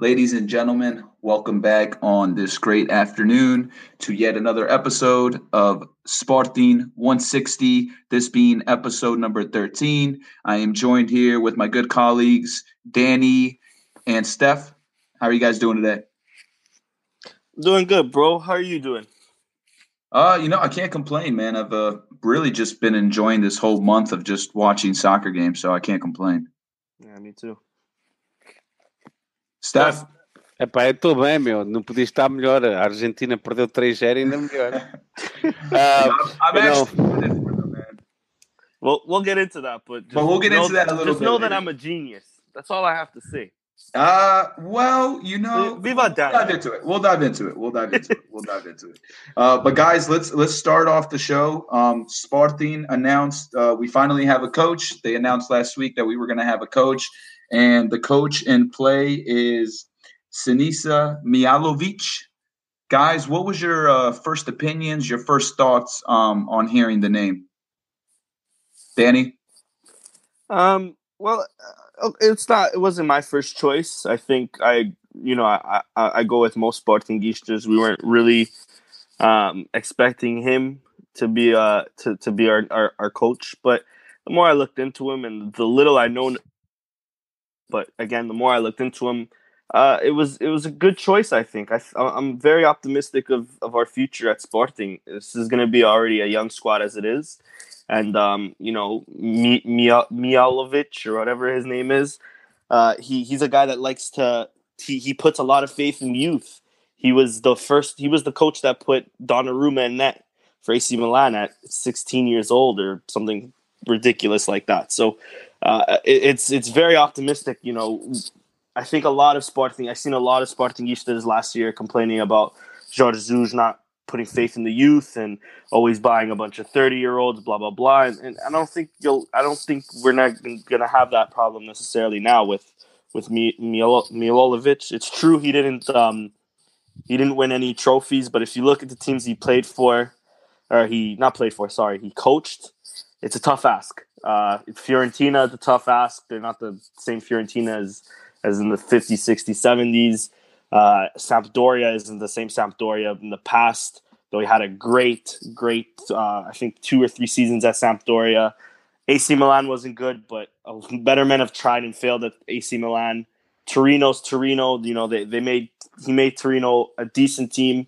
Ladies and gentlemen, welcome back on this great afternoon to yet another episode of Sporting 160, this being episode number 13. I am joined here with my good colleagues, Danny and Steph. How are you guys doing today? Doing good, bro. How are you doing? Uh, you know, I can't complain, man. I've uh, really just been enjoying this whole month of just watching soccer games, so I can't complain. Yeah, me too. Steph? É pá, eu estou bem, meu. Não podia estar melhor. A Argentina perdeu 3-0 ainda melhor. uh, I'm, I'm We'll, we'll get into that, but but we'll get know, into that a little just bit. Just know that I'm a genius. That's all I have to say. Uh, well, you know, Viva we'll dive into it. We'll dive into it. We'll dive into it. We'll dive into it. Uh, but guys, let's let's start off the show. Um, Sporting announced uh, we finally have a coach. They announced last week that we were going to have a coach, and the coach in play is Sinisa Mihajlovic. Guys, what was your uh, first opinions? Your first thoughts um, on hearing the name? Danny. Um, well, uh, it's not. It wasn't my first choice. I think I, you know, I I, I go with most Sportingistas. We weren't really um, expecting him to be uh to, to be our, our our coach, but the more I looked into him and the little I know, but again, the more I looked into him, uh, it was it was a good choice. I think I I'm very optimistic of of our future at Sporting. This is going to be already a young squad as it is and um, you know Mi- Mia- Mialovic or whatever his name is. Uh, he he's a guy that likes to he, he puts a lot of faith in youth. He was the first. He was the coach that put Donnarumma in net for AC Milan at 16 years old or something ridiculous like that. So uh, it, it's it's very optimistic. You know, I think a lot of Sporting. I've seen a lot of Sportingistas last year complaining about Jorge Jesus not putting faith in the youth and always buying a bunch of 30 year olds blah blah blah and, and i don't think you'll i don't think we're not gonna have that problem necessarily now with with Milojevic. it's true he didn't um he didn't win any trophies but if you look at the teams he played for or he not played for sorry he coached it's a tough ask uh fiorentina is a tough ask they're not the same fiorentina as as in the 50s 60s 70s uh, Sampdoria isn't the same Sampdoria in the past, though he had a great, great, uh, I think two or three seasons at Sampdoria. AC Milan wasn't good, but better men have tried and failed at AC Milan. Torino's Torino, you know, they, they made he made Torino a decent team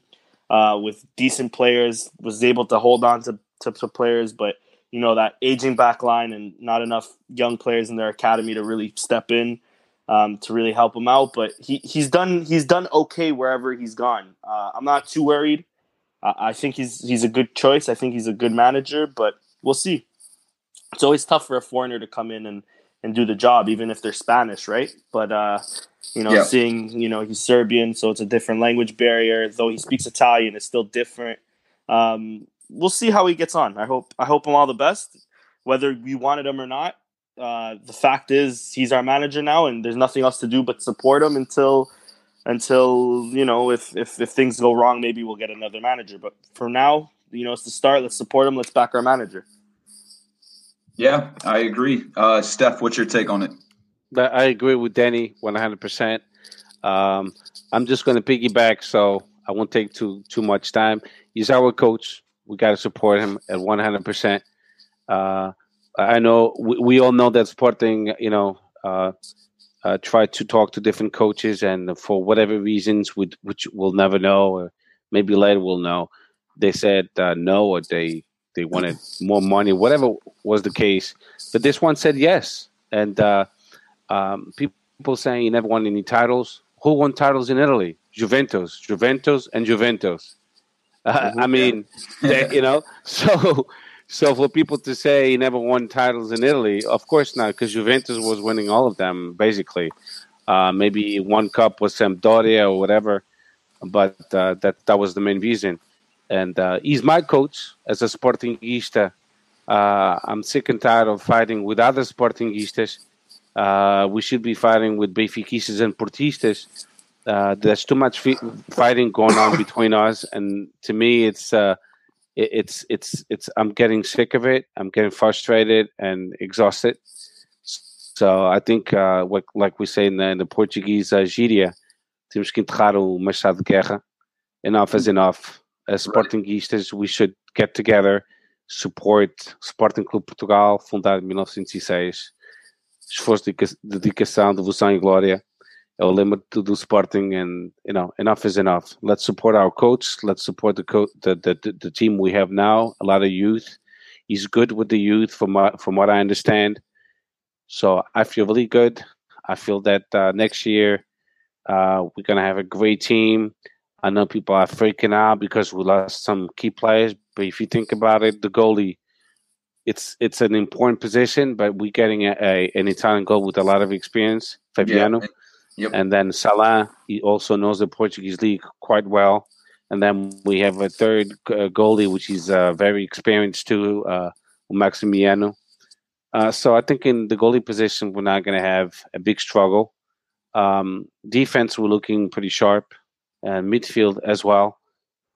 uh, with decent players, was able to hold on to, to, to players, but you know that aging back line and not enough young players in their academy to really step in um, to really help him out. But he, he's done he's done okay wherever he's gone. Uh, I'm not too worried. Uh, I think he's he's a good choice. I think he's a good manager, but we'll see. It's always tough for a foreigner to come in and, and do the job, even if they're Spanish, right? But uh, you know, Yeah. seeing you know he's Serbian, so it's a different language barrier. Though he speaks Italian, it's still different. Um, we'll see how he gets on. I hope I hope him all the best, whether we wanted him or not uh, the fact is he's our manager now, and there's nothing else to do but support him until until you know if if, if things go wrong, maybe we'll get another manager. But for now, you know, it's the start. Let's support him. Let's back our manager. Yeah, I agree. Uh, Steph, what's your take on it? I agree with Danny 100%. Um, I'm just going to piggyback, so I won't take too too much time. He's our coach. We got to support him at 100%. Uh, I know we, we all know that Sporting, you know, uh, uh, try to talk to different coaches, and for whatever reasons, which, which we'll never know, or maybe later we'll know, they said uh, no, or they they wanted more money, whatever was the case. But this one said yes, and uh, um, people saying he never won any titles. Who won titles in Italy? Juventus, Juventus, and Juventus. Uh, I mean, they, you know, so so for people to say he never won titles in Italy, of course not, because Juventus was winning all of them basically. Uh, maybe one cup was Sampdoria or whatever, but uh, that that was the main reason. And uh, he's my coach as a Sportingista. Uh, I'm sick and tired of fighting with other Sportingistas. Uh, we should be fighting with Benfiquistas and Portistas. Uh, there's too much fi- fighting going on between us, and to me, it's uh, it, it's it's it's. I'm getting sick of it. I'm getting frustrated and exhausted. So I think, uh, what, like we say in the, in the Portuguese uh, gíria, temos que enterrar o Machado de Guerra. Enough is enough. As Sportingistas, we should get together, support Sporting Clube Portugal, fundado em 1906. Esforço, dedicação, devoção e glória. É o lema do Sporting, and you know, enough is enough. Let's support our coach. Let's support the, co- the, the, the, team we have now. A lot of youth. He's good with the youth, from what, from what I understand. So I feel really good. I feel that uh, next year uh, we're gonna have a great team. I know people are freaking out because we lost some key players, but if you think about it, the goalie, it's it's an important position, but we're getting a, a an Italian goal with a lot of experience, Viviano, Yeah. Yep. and then Salah. He also knows the Portuguese league quite well. And then we have a third uh, goalie, which is uh, very experienced too, uh, Maximiano. Uh, so I think in the goalie position, we're not going to have a big struggle. Um, defense, we're looking pretty sharp, and midfield as well.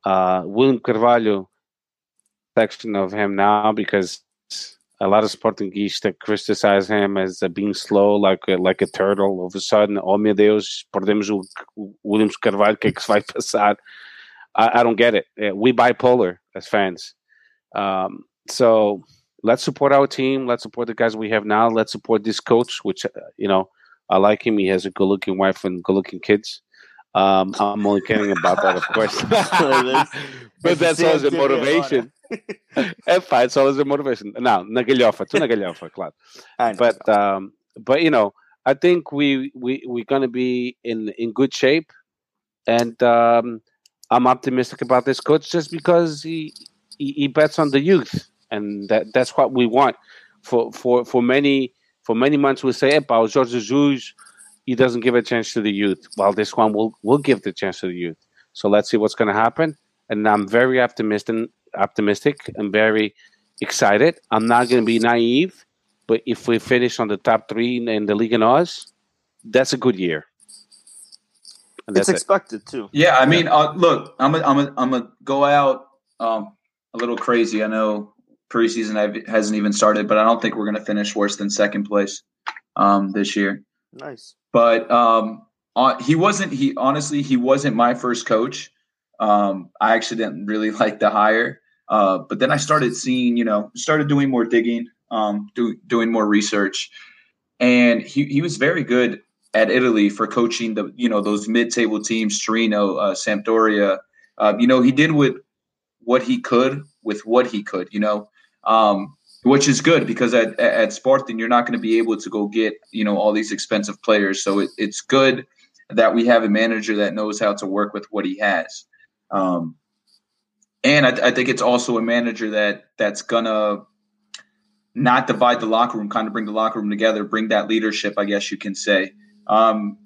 Uh, William Carvalho, section of him now because a lot of Sporting that criticize him as being slow, like like a turtle. All of a sudden, oh meu Deus, perdemos o, o William Carvalho, que é que se vai passar? I, I don't get it. Uh, We bipolar as fans. Um, so let's support our team. Let's support the guys we have now. Let's support this coach, which uh, you know I like him. He has a good-looking wife and good-looking kids. Um, I'm only kidding about that, of course. but that's always a motivation. é fine, it's always a motivation. Não, na galhofa, tu na galhofa, claro. But um, but you know, I think we we we're gonna be in in good shape, and um, I'm optimistic about this coach just because he, he he bets on the youth, and that that's what we want. For for for many for many months we say, "Epa, o Jorge Jesus, he doesn't give a chance to the youth." Well, this one will will give the chance to the youth. So let's see what's going to happen. And I'm very optimistic, optimistic, and very excited. I'm not going to be naive, but if we finish on the top three in the league in Oz, that's a good year. And it's that's it. expected too. Yeah, I mean, uh, look, I'm a, I'm a, I'm gonna go out um, a little crazy. I know preseason have- hasn't even started, but I don't think we're gonna finish worse than second place um, this year. Nice. But um, uh, he wasn't. He honestly, he wasn't my first coach. Um, I actually didn't really like the hire. Uh, but then I started seeing, you know, started doing more digging, um, do, doing more research, and he, he was very good at Italy for coaching the, you know, those mid-table teams, Torino, uh, Sampdoria. Uh, you know, he did with what he could with what he could, you know, um, which is good because at, at Sporting, you're not going to be able to go get, you know, all these expensive players. So it, it's good that we have a manager that knows how to work with what he has. Um, and I, I think it's also a manager that that's gonna not divide the locker room, kind of bring the locker room together, bring that leadership, I guess you can say. Um,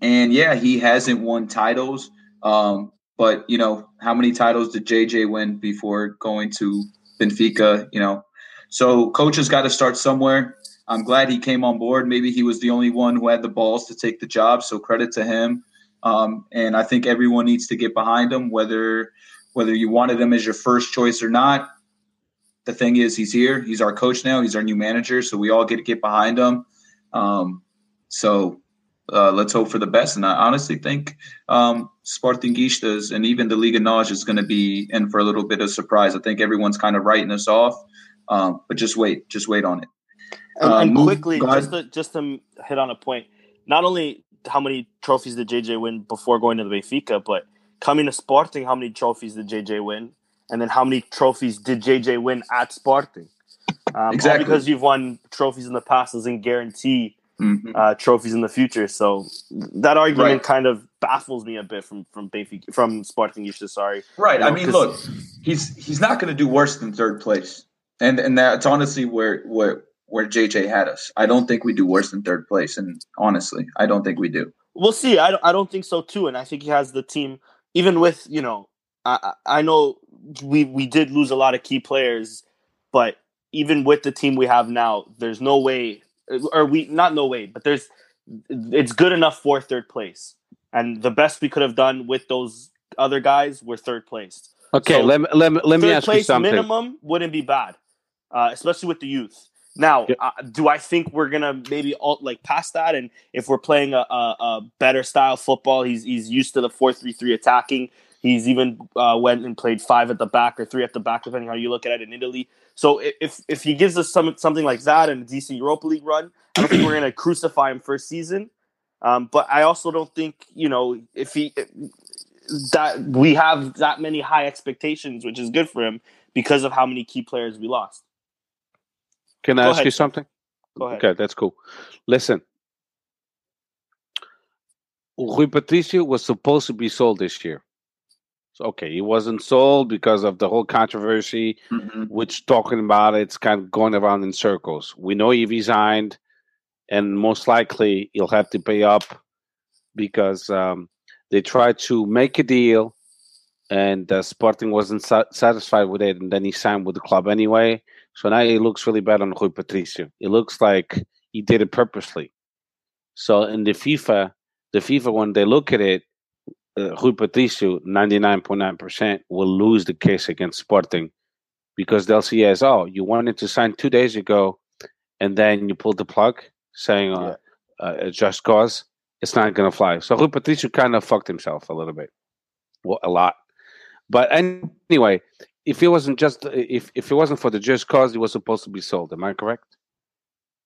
and yeah, he hasn't won titles. Um, but you know, how many titles did JJ win before going to Benfica? You know, so coach has got to start somewhere. I'm glad he came on board. Maybe he was the only one who had the balls to take the job, so credit to him. Um, and I think everyone needs to get behind him, whether whether you wanted him as your first choice or not. The thing is, he's here. He's our coach now. He's our new manager, so we all get to get behind him. Um, so uh, let's hope for the best. And I honestly think um, Sportingistas and even the Liga Naj is going to be in for a little bit of surprise. I think everyone's kind of writing us off, um, but just wait, just wait on it. And, Uh, and move- quickly, just to, just to hit on a point, not only how many trophies did JJ win before going to the Benfica, but coming to Sporting, how many trophies did JJ win? And then how many trophies did JJ win at Sporting? Um, Exactly. because you've won trophies in the past doesn't guarantee Mhm. uh, trophies in the future. So that argument Right. kind of baffles me a bit from from Benfica, from Sporting. Sorry. Right. You I mean, look, he's he's not going to do worse than third place, and and that's honestly where where where JJ had us. I don't think we do worse than third place, and honestly, I don't think we do. We'll see. I don't, I don't think so too, and I think he has the team. Even with you know, I I I know we we did lose a lot of key players, but even with the team we have now, there's no way, or we not no way, but there's it's good enough for third place, and the best we could have done with those other guys were third place. Okay, So, let, me- let, me- let me ask you place something. minimum wouldn't be bad, uh, especially with the youth. Now, uh, do I think we're gonna maybe all, like pass that? And if we're playing a, a, a, better style football, he's he's used to the four three three attacking. He's even uh, went and played five at the back or three at the back, depending how you look at it in Italy. So if if he gives us some something like that and a decent Europa League run, I don't think we're gonna crucify him first season. Um, but I also don't think you know if he that we have that many high expectations, which is good for him because of how many key players we lost. Can I Go ask ahead. you something? Go ahead. Okay, that's cool. Listen, Rui Patricio was supposed to be sold this year. So, okay, he wasn't sold because of the whole controversy, mm-hmm. which talking about it, it's kind of going around in circles. We know he resigned, and most likely he'll have to pay up because um, they tried to make a deal, and uh, Sporting wasn't sa- satisfied with it, and then he signed with the club anyway. So now it looks really bad on Rui Patricio. It looks like he did it purposely. So in the FIFA, the FIFA when they look at it, uh, Rui Patricio, ninety nine point nine percent, will lose the case against Sporting because they'll see as oh, you wanted to sign two days ago, and then you pulled the plug, saying uh, yeah. uh, just cause it's not going to fly. So Rui Patricio kind of fucked himself a little bit, well, a lot. But anyway, if it wasn't just if if it wasn't for the just cause, he was supposed to be sold. Am I correct?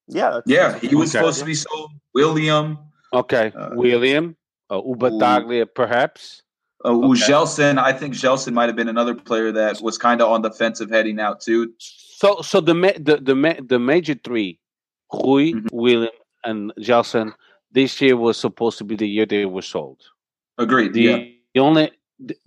Yeah, yeah, he was okay. supposed to be sold. William. Okay, uh, William. Uh, Ubataglia, perhaps. Uh, okay. Gelson, I think Gelson might have been another player that was kind of on the defensive heading out too. So, so the the the, the major three, Rui, mm-hmm. William, and Gelson this year was supposed to be the year they were sold. Agreed. The, yeah. the only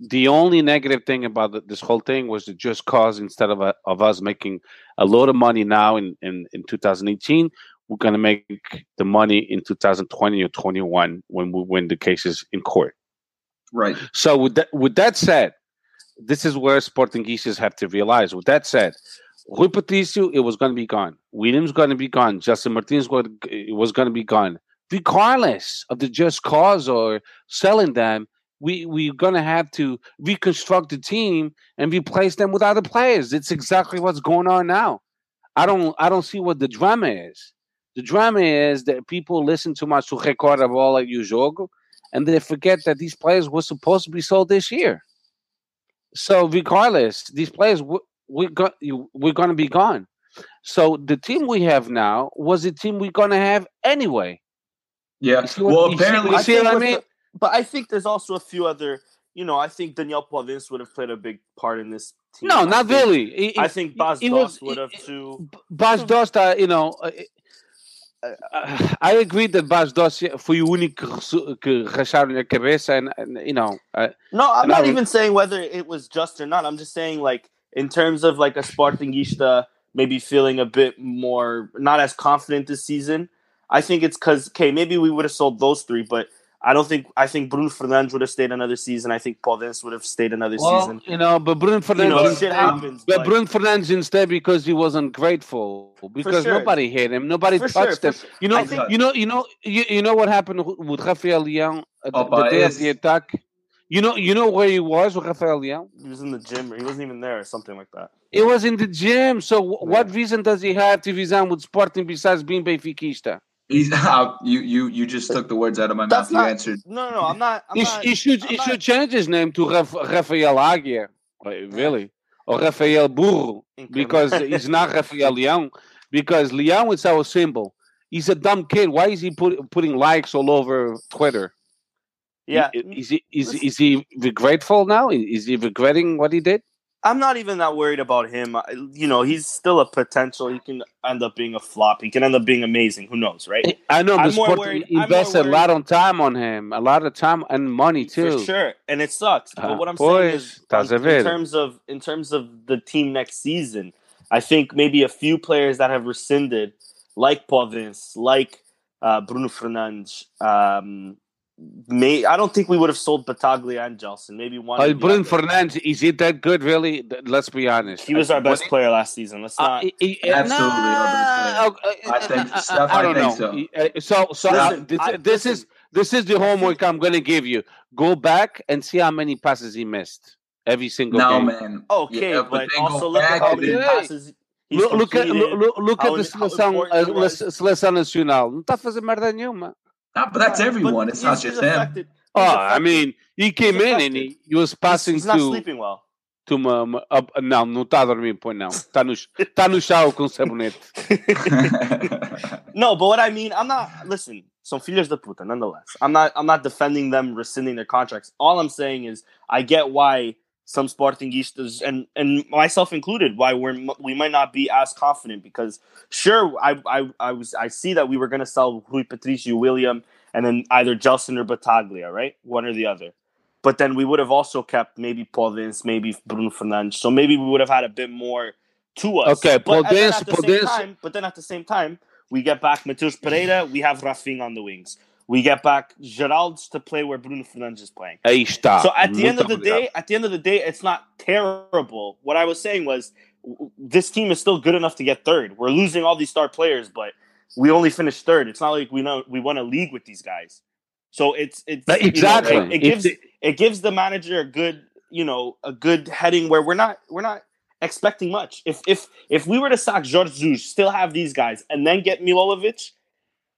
the only negative thing about this whole thing was the just cause instead of a, of us making a lot of money now in, in, in 2018 we're going to make the money in 2020 or 21 when we win the cases in court right so with that with that said this is where Sportingistas have to realize with that said Rui Patricio, it was going to be gone. Williams going to be gone. Gelson Martins was going to be gone regardless of the just cause or selling them, we we're gonna have to reconstruct the team and replace them with other players. It's exactly what's going on now. I don't I don't see what the drama is. The drama is that people listen too much to Recorda Bola e o Jogo, and they forget that these players were supposed to be sold this year. So regardless, these players we're, go, we're going to be gone. So the team we have now was the team we're going to have anyway. Yeah. well, apparently, see, what I mean? The, but I think there's also a few other. You know, I think Daniel Podence would have played a big part in this team. No, I not think, really. It, I think Bas Dost would have too. Bas Dost, uh, you know. Uh, uh, I agree that Bas Dost foi o único que racharam na cabeça, and, and you know. Uh, no, I'm not I, even saying whether it was just or not. I'm just saying, like, in terms of like a Sportingista maybe feeling a bit more not as confident this season. I think it's because okay, maybe we would have sold those three, but I don't think I think Bruno Fernandes would have stayed another season. I think Podence would have stayed another well, season. You know, but Bruno Fernandes, you know, shit happens. But, but Bruno Fernandes instead because he wasn't grateful because sure. nobody hit him, nobody for touched sure, him. Sure. You know, think, you know, you know, you, you know what happened with Rafael Leão oh, the day of the attack. You know, you know where he was with Rafael Leão? He was in the gym, or he wasn't even there, or something like that. It was in the gym. So, yeah. what reason does he have to resign with Sporting besides being Benfiquista? He's uh, you you you just took the words out of my That's mouth. Not, you answered. No, no, I'm not. I'm he, not, he should I'm he not, should change his name to Raf, Rafael Aguirre, really, or Rafael Burro, because he's not Rafael Leão. Because Leão is our symbol. He's a dumb kid. Why is he put, putting likes all over Twitter? Yeah, is he is, is he regretful now? Is he regretting what he did? I'm not even that worried about him. You know, he's still a potential. He can end up being a flop. He can end up being amazing. Who knows, right? I know. I'm more worried, invested a lot of time on him, a lot of time and money too. For sure, and it sucks. Uh, but what I'm saying is, in, in terms of in terms of the team next season, I think maybe a few players that have rescinded, like Podence, like uh, Bruno Fernandes, um, May I don't think we would have sold Battaglia and Gelson. Maybe one. Uh, Bruno Fernandes, is he that good? Really? Let's be honest. He was our best player last season. Let's uh, not. Uh, he, absolutely, nah, I think. Steph, I, I, don't know. So, uh, so, so listen, this, I, this is this is the homework I'm going to give you. Go back and see how many passes he missed every single no, game. man. Okay, yeah, but, but also look at how many passes He's Look, look at look, look at the im- how seleção, important a he was. le- seleção nacional. Não está a fazer merda nenhuma. Ah, but that's everyone. but It's not just he's him. affected. Oh, I mean, he came in and he, he was He's- passing he's not to sleeping well. to uma, uma- up- não, não está a dormir, pois não. Está no está no chão com sabonete. No, but what I mean, I'm not. Listen, some filhos de puta. Nonetheless, I'm not. I'm not defending them rescinding their contracts. All I'm saying is, I get why some Sportingistas and and myself included, why we're we might not be as confident because sure, I I, I was I see that we were gonna sell Rui Patricio, William, and then either Gelson or Battaglia, right, one or the other. But then we would have also kept maybe Podence, maybe Bruno Fernandes. So maybe we would have had a bit more to us. Okay, but Paul and then Vince- at the Paul same Vince- time, but then at the same time, we get back Matheus Pereira, we have Rafinha on the wings. We get back Geraldes to play where Bruno Fernandes is playing. Aí está. So at the end of the obrigado. day, at the end of the day, it's not terrible. What I was saying was this team is still good enough to get third. We're losing all these star players, but we only finished third. It's not like we know we won a league with these guys. So it's it's But you know, exactly. it, it gives the- it gives the manager a good you know a good heading where we're not we're not expecting much. If if if we were to sack George still have these guys, and then get Milojevic,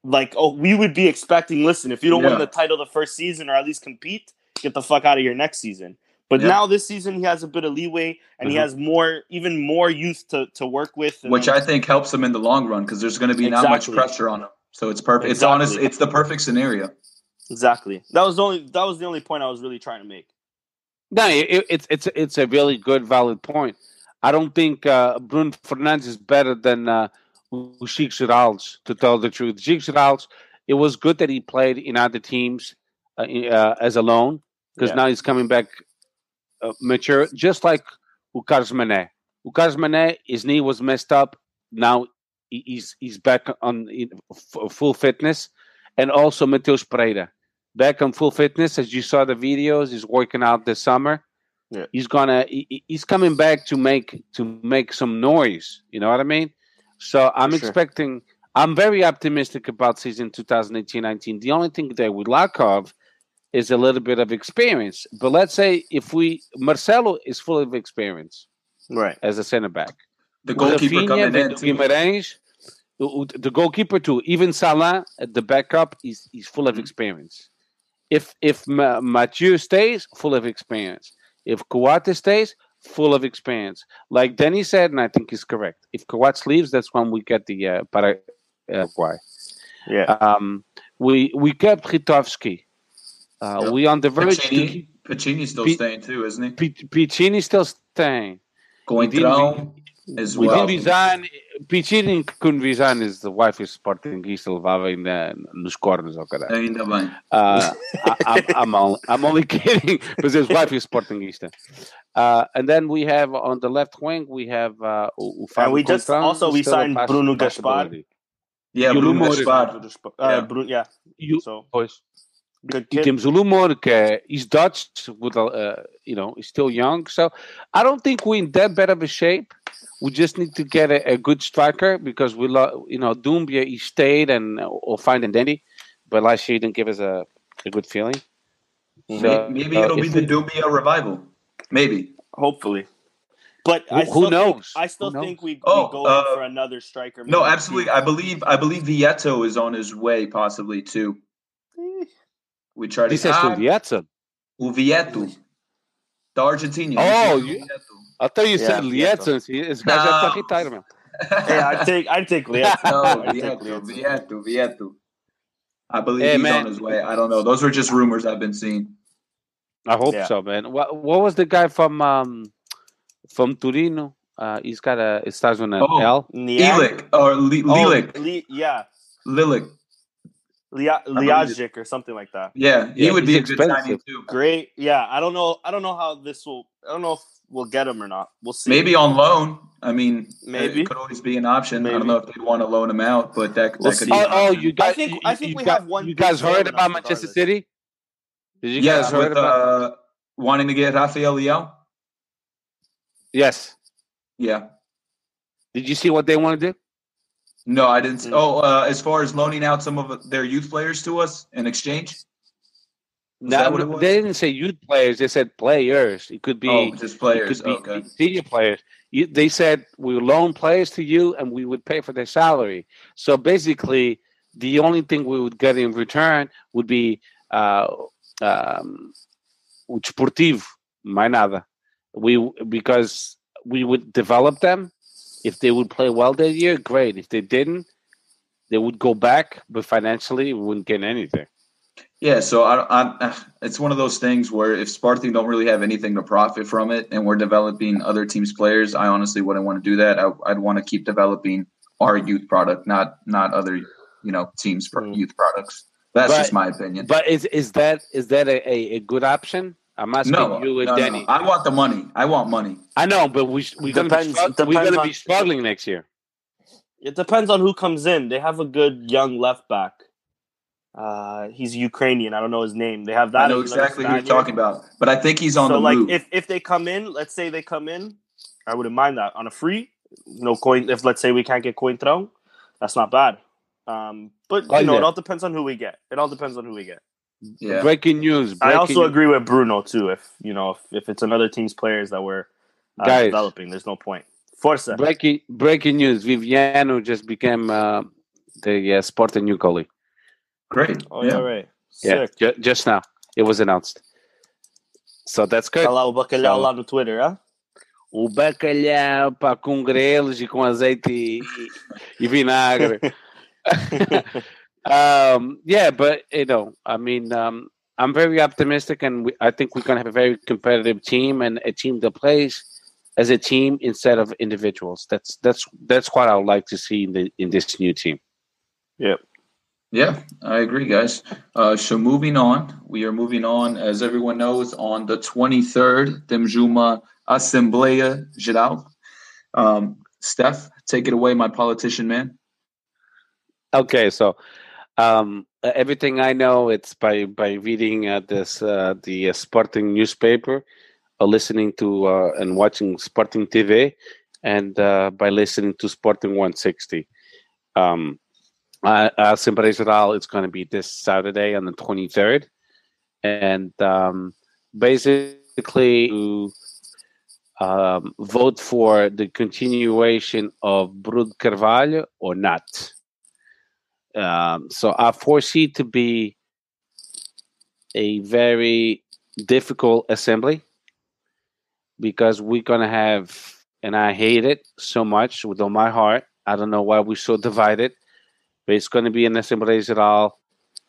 like oh we would be expecting. Listen, if you don't Yeah. win the title the first season or at least compete, get the fuck out of here next season. But Yeah. now this season he has a bit of leeway and he Mhm. has more even more youth to, to work with. Which I think helps him in the long run because there's going to be not much pressure on him. So it's perfect. It's honest. It's the perfect scenario. exactly that was the only that was the only point I was really trying to make. No, it, it's it's it's a really good, valid point. I don't think uh, Bruno fernandez is better than uh, o Chico Geraldes, to tell the truth. Chico Geraldes, it was good that he played in other teams uh, uh, as a loan because Yeah. now he's coming back uh, mature, just like Carlos Mané. Carlos Mané, his knee was messed up. Now he's he's back on in f- full fitness, and also Matheus Pereira back on full fitness. As you saw the videos, he's working out this summer. Yeah. He's gonna he- he's coming back to make to make some noise. You know what I mean? So I'm sure. expecting. I'm very optimistic about season 2018-19. The only thing that we lack of is a little bit of experience. But let's say if we Marcelo is full of experience Right. as a center back. The goalkeeper Rafinha, coming in. Vitor Too. Guimarães, o- o- the goalkeeper too. Even Salah at the backup, he's, he's full of Mhm. experience. If if Mathieu stays, full of experience. If Kawata stays, full of experience. Like Danny said, and I think he's correct. If Kawat leaves, that's when we get the uh, Paraguay. Yeah. Um, we we kept Ritovsky. Uh, Yep. We on the verge. to Piccini, keep- Piccini's still P- staying too, isn't he? P- Piccini still staying. Going Coentrão as We well. didn't resign. Piccini couldn't resign as the wife is Sportingista levava ainda nos cornos ao caralho. Ainda bem. Uh, I, I'm, only, I'm only kidding because his wife is Sportingista. Uh, and then we have on the left wing we have uh, o, o Fábio And we just Contrão, also we signed Bruno Gaspar. Yeah, Bruno Gaspar. Uh, Yeah. Bru- yeah. O- So pois. Good kid. temos o Lumor, que é, he's Dutch, with, uh, you know, he's still young. So I don't think we're in that bad of a shape. We just need to get a, a good striker because we, lo- you know, Doumbia, he stayed and or find a Dandy, but last year he didn't give us a, a good feeling. Mhm. So, Maybe uh, it'll be the we- Dubia revival. Maybe. Hopefully. But Who- I who still knows? Think, I still Who think we, we Oh, go uh, for another striker. No, absolutely. two. I believe I believe Vieto is on his way, possibly too. We tried to This has ah, to be Edson. o Vieto. The Argentinian. Oh, Vieto. you- I thought you Yeah, said Lieto. Lietson. Esse gajo já está Não. irritado, meu. Hey, I'd take I'd take Lieto. No, I'd Vieto, Vieto, Vieto. I believe Hey, he's man. on his way. I don't know. Those were just rumors I've been seeing. I hope Yeah. so, man. What, what was the guy from um, from Torino? Uh, he's got a it starts with an Oh. L. Niang? Elic or Li- Oh, Lilik. Li- yeah. Lilik. Lia- Liajic or something like that. Yeah, he Yeah, would be a he's good signing expensive. too. Great. Yeah. I don't know. I don't know how this will. I don't know if we'll get him or not. We'll see. Maybe on loan. I mean, Maybe. it could always be an option. I don't know if they'd want to loan him out, but that, We'll that could see. be. Oh, an oh, you guys. think- you- I think we got- have one You guys heard about Manchester regardless. City? Did you yeah, guys heard with about? uh, wanting to get Rafael Leao. yes. Yeah. Did you see what they want to do? No, I didn't. Mm. Oh, uh, as far as loaning out some of their youth players to us in exchange. No, they didn't say youth players. They said players. It could be oh, just players. Could okay. senior players. You, they said we loan players to you, and we would pay for their salary. So basically, the only thing we would get in return would be uh, um, desportivo, mais nada. We because we would develop them. If they would play well that year, great. If they didn't, they would go back, but financially, we wouldn't get anything. Yeah, so I, I, it's one of those things where if Sporting don't really have anything to profit from it, and we're developing other teams' players, I honestly wouldn't want to do that. I, would want to keep developing our youth product, not not other you know teams' mm. youth products. That's but, just my opinion. But is is that is that a, a, good option? I'm asking no, you and no, Danny. No. I want the money. I want money. I know, but we we're gonna be, we're gonna be struggling next year. It depends on who comes in. They have a good young left back. Uh, he's Ukrainian. I don't know his name. They have that. I know exactly who you're talking about, but I think he's on so the like move. if if they come in, let's say they come in, I wouldn't mind that on a free. No coin. If let's say we can't get Coentrão, that's not bad. Um, but you know, it all depends on who we get. It all depends on who we get. Yeah. Breaking news. Breaking I also agree with Bruno too. If you know, if, if it's another team's players that we're uh, Guys, developing, there's no point. Forza. Breaking breaking news. Viviano just became uh, the uh, Sporting new colleague. Great. Oh yeah, right. Yeah, ju- just now it was announced. So that's good. Tá o bacalhau so, lá no Twitter, huh? O bacalhau pá, com grelos e com azeite e, e vinagre. um, yeah, but you know, I mean, um, I'm very optimistic, and we, I think we're going to have a very competitive team and a team that plays as a team instead of individuals. That's that's that's what I would like to see in the in this new team. Yep. Yeah, I agree, guys. Uh, so moving on, we are moving on, as everyone knows, on the 23rd, Demjuma Assembleia Geral. Um, Steph, take it away, my politician man. Okay, so um, everything I know, it's by by reading uh, this uh, the uh, Sporting newspaper, or listening to uh, and watching Sporting TV, and uh, by listening to Sporting 160. Um, uh, Geral it's going to be this Saturday on the 23rd, and um, basically to um, vote for the continuation of Bruno Carvalho or not. Um, so I foresee to be a very difficult assembly because we're gonna have, and I hate it so much with all my heart. I don't know why we're so divided, but it's to be an assembly all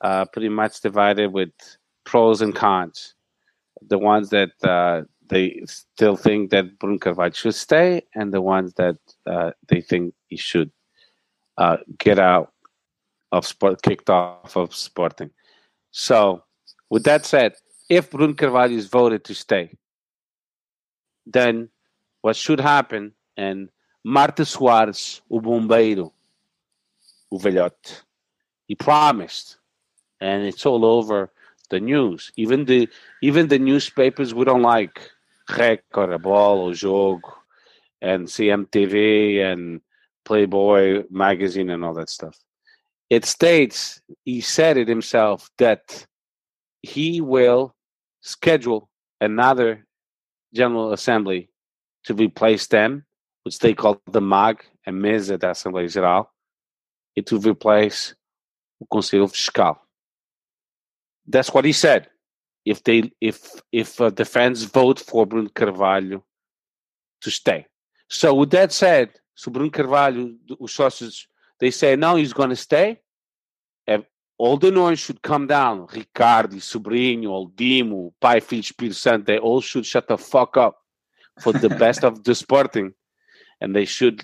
uh, pretty much divided with pros and cons. The ones that uh, they still think that Bruno should stay, and the ones that uh, they think he should uh, get out of sport kicked off of Sporting. So, with that said, if Bruno Carvalho is voted to stay, then what should happen, and Marta Soares, o bombeiro, o velhote, he promised, and it's all over the news. Even the even the newspapers we don't like, Record, a Ball, O Jogo, and CMTV and Playboy magazine and all that stuff it states he said it himself that he will schedule another general assembly to replace them, which they call the MAG, a mesa da Assembleia Geral, e to replace o Conselho Fiscal. That's what he said. If they, if if uh, the fans vote for Bruno Carvalho to stay. So with that said, so Bruno Carvalho, os sócios they say, no, he's going to stay. And all the noise should come down. Ricardo, Sobrinho, Aldimo, Pai, Filho, Espírito they all should shut the fuck up for the best of the sporting. And they should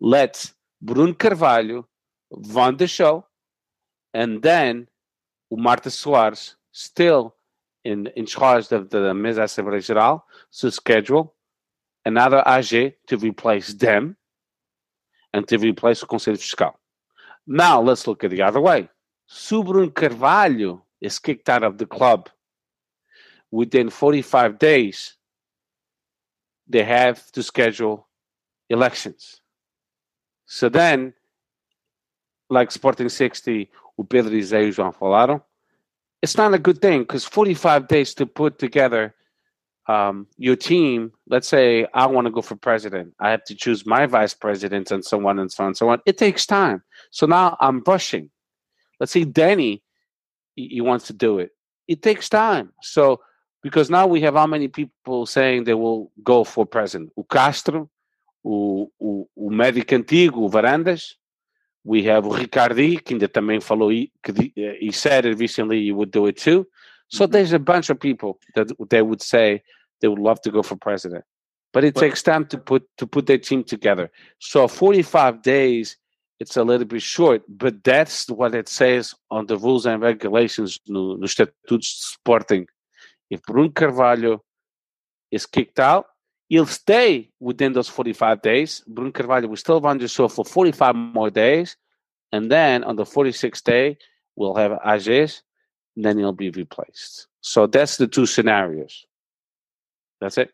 let Bruno Carvalho run the show. And then Marta Soares, still in, in charge of the Mesa Assembleia Geral, to schedule another AG to replace them and to replace o Conselho Fiscal. Now let's look at the other way. Subrum Carvalho is kicked out of the club. Within 45 days, they have to schedule elections. So then, like Sporting 60, o Pedro e Zé e o João falaram, it's not a good thing because 45 days to put together um, your team. Let's say I want to go for president. I have to choose my vice president and so on and so on and so on. It takes time. So now I'm rushing. Let's say Danny, he, he wants to do it. It takes time. So because now we have how many people saying they will go for president? O Castro, o, o, o médico antigo, o Varandas. We have o Ricardi, que ainda também falou, que he said it recently he would do it too. So mm-hmm. there's a bunch of people that they would say they would love to go for president. But it but, takes time to put to put their team together. So 45 days, it's a little bit short, but that's what it says on the rules and regulations no, no Estatuto Sporting if Bruno Carvalho is kicked out, he'll stay within those 45 days. Bruno Carvalho will still run the show for 45 more days. And then on the 46th day, we'll have Ages, then he'll be replaced. So that's the two scenarios. That's it.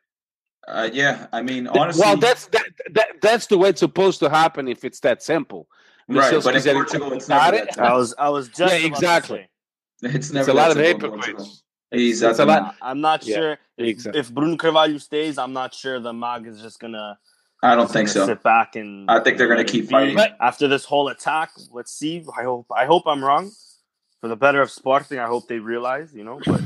Uh, yeah, I mean, honestly, well, that's that, that, that's the way it's supposed to happen if it's that simple. Right, but in Portugal, it's not. It. I was, I was just yeah, exactly. It's never it's a lot of hypocrites. Exactly. Lot, I'm not yeah, sure if, exactly. if Bruno Carvalho stays. I'm not sure the Mag is just gonna. I don't think so. Sit back and. I think they're gonna keep fighting. But after this whole attack, let's see. I hope. I hope I'm wrong. For the better of Sporting, I hope they realize. You know, but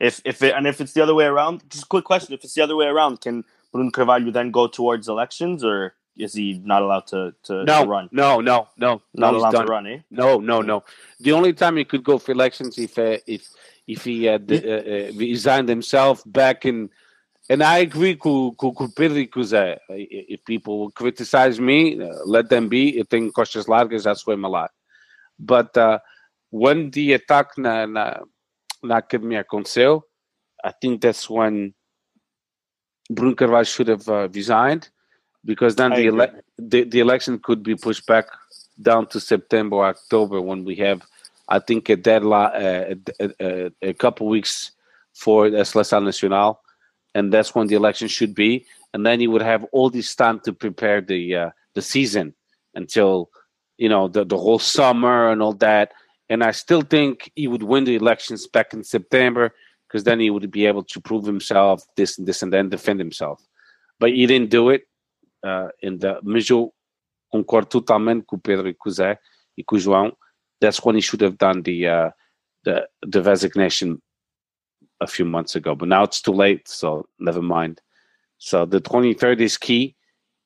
if if it and if it's the other way around, just a quick question: If it's the other way around, can Bruno Carvalho then go towards elections, or is he not allowed to to, no, to run? No, no, no, not no, allowed to run. Eh? No, no, no. The only time he could go for elections if uh, if if he had uh, uh, resigned himself back in. And I agree com, com, com o Pedro e com o Zé. If people criticize me, uh, let them be. Eu tenho costas largas, já sou lá. But uh, when the attack na, na, na academia aconteceu, I think that's when Bruno Carvalho should have uh, resigned because then the, ele- the, the election could be pushed back down to September or October when we have – I think a deadline, uh, a, a, a, couple weeks for the Seleção Nacional, and that's when the election should be. And then he would have all this time to prepare the uh, the season until you know the, the whole summer and all that. And I still think he would win the elections back in September because then he would be able to prove himself, this and this, and then defend himself. But he didn't do it. Uh, in the mas eu concordo totalmente com o Pedro e com o Zé e com o João that's when he should have done the uh, the the resignation a few months ago. But now it's too late, so never mind. So the 23rd is key.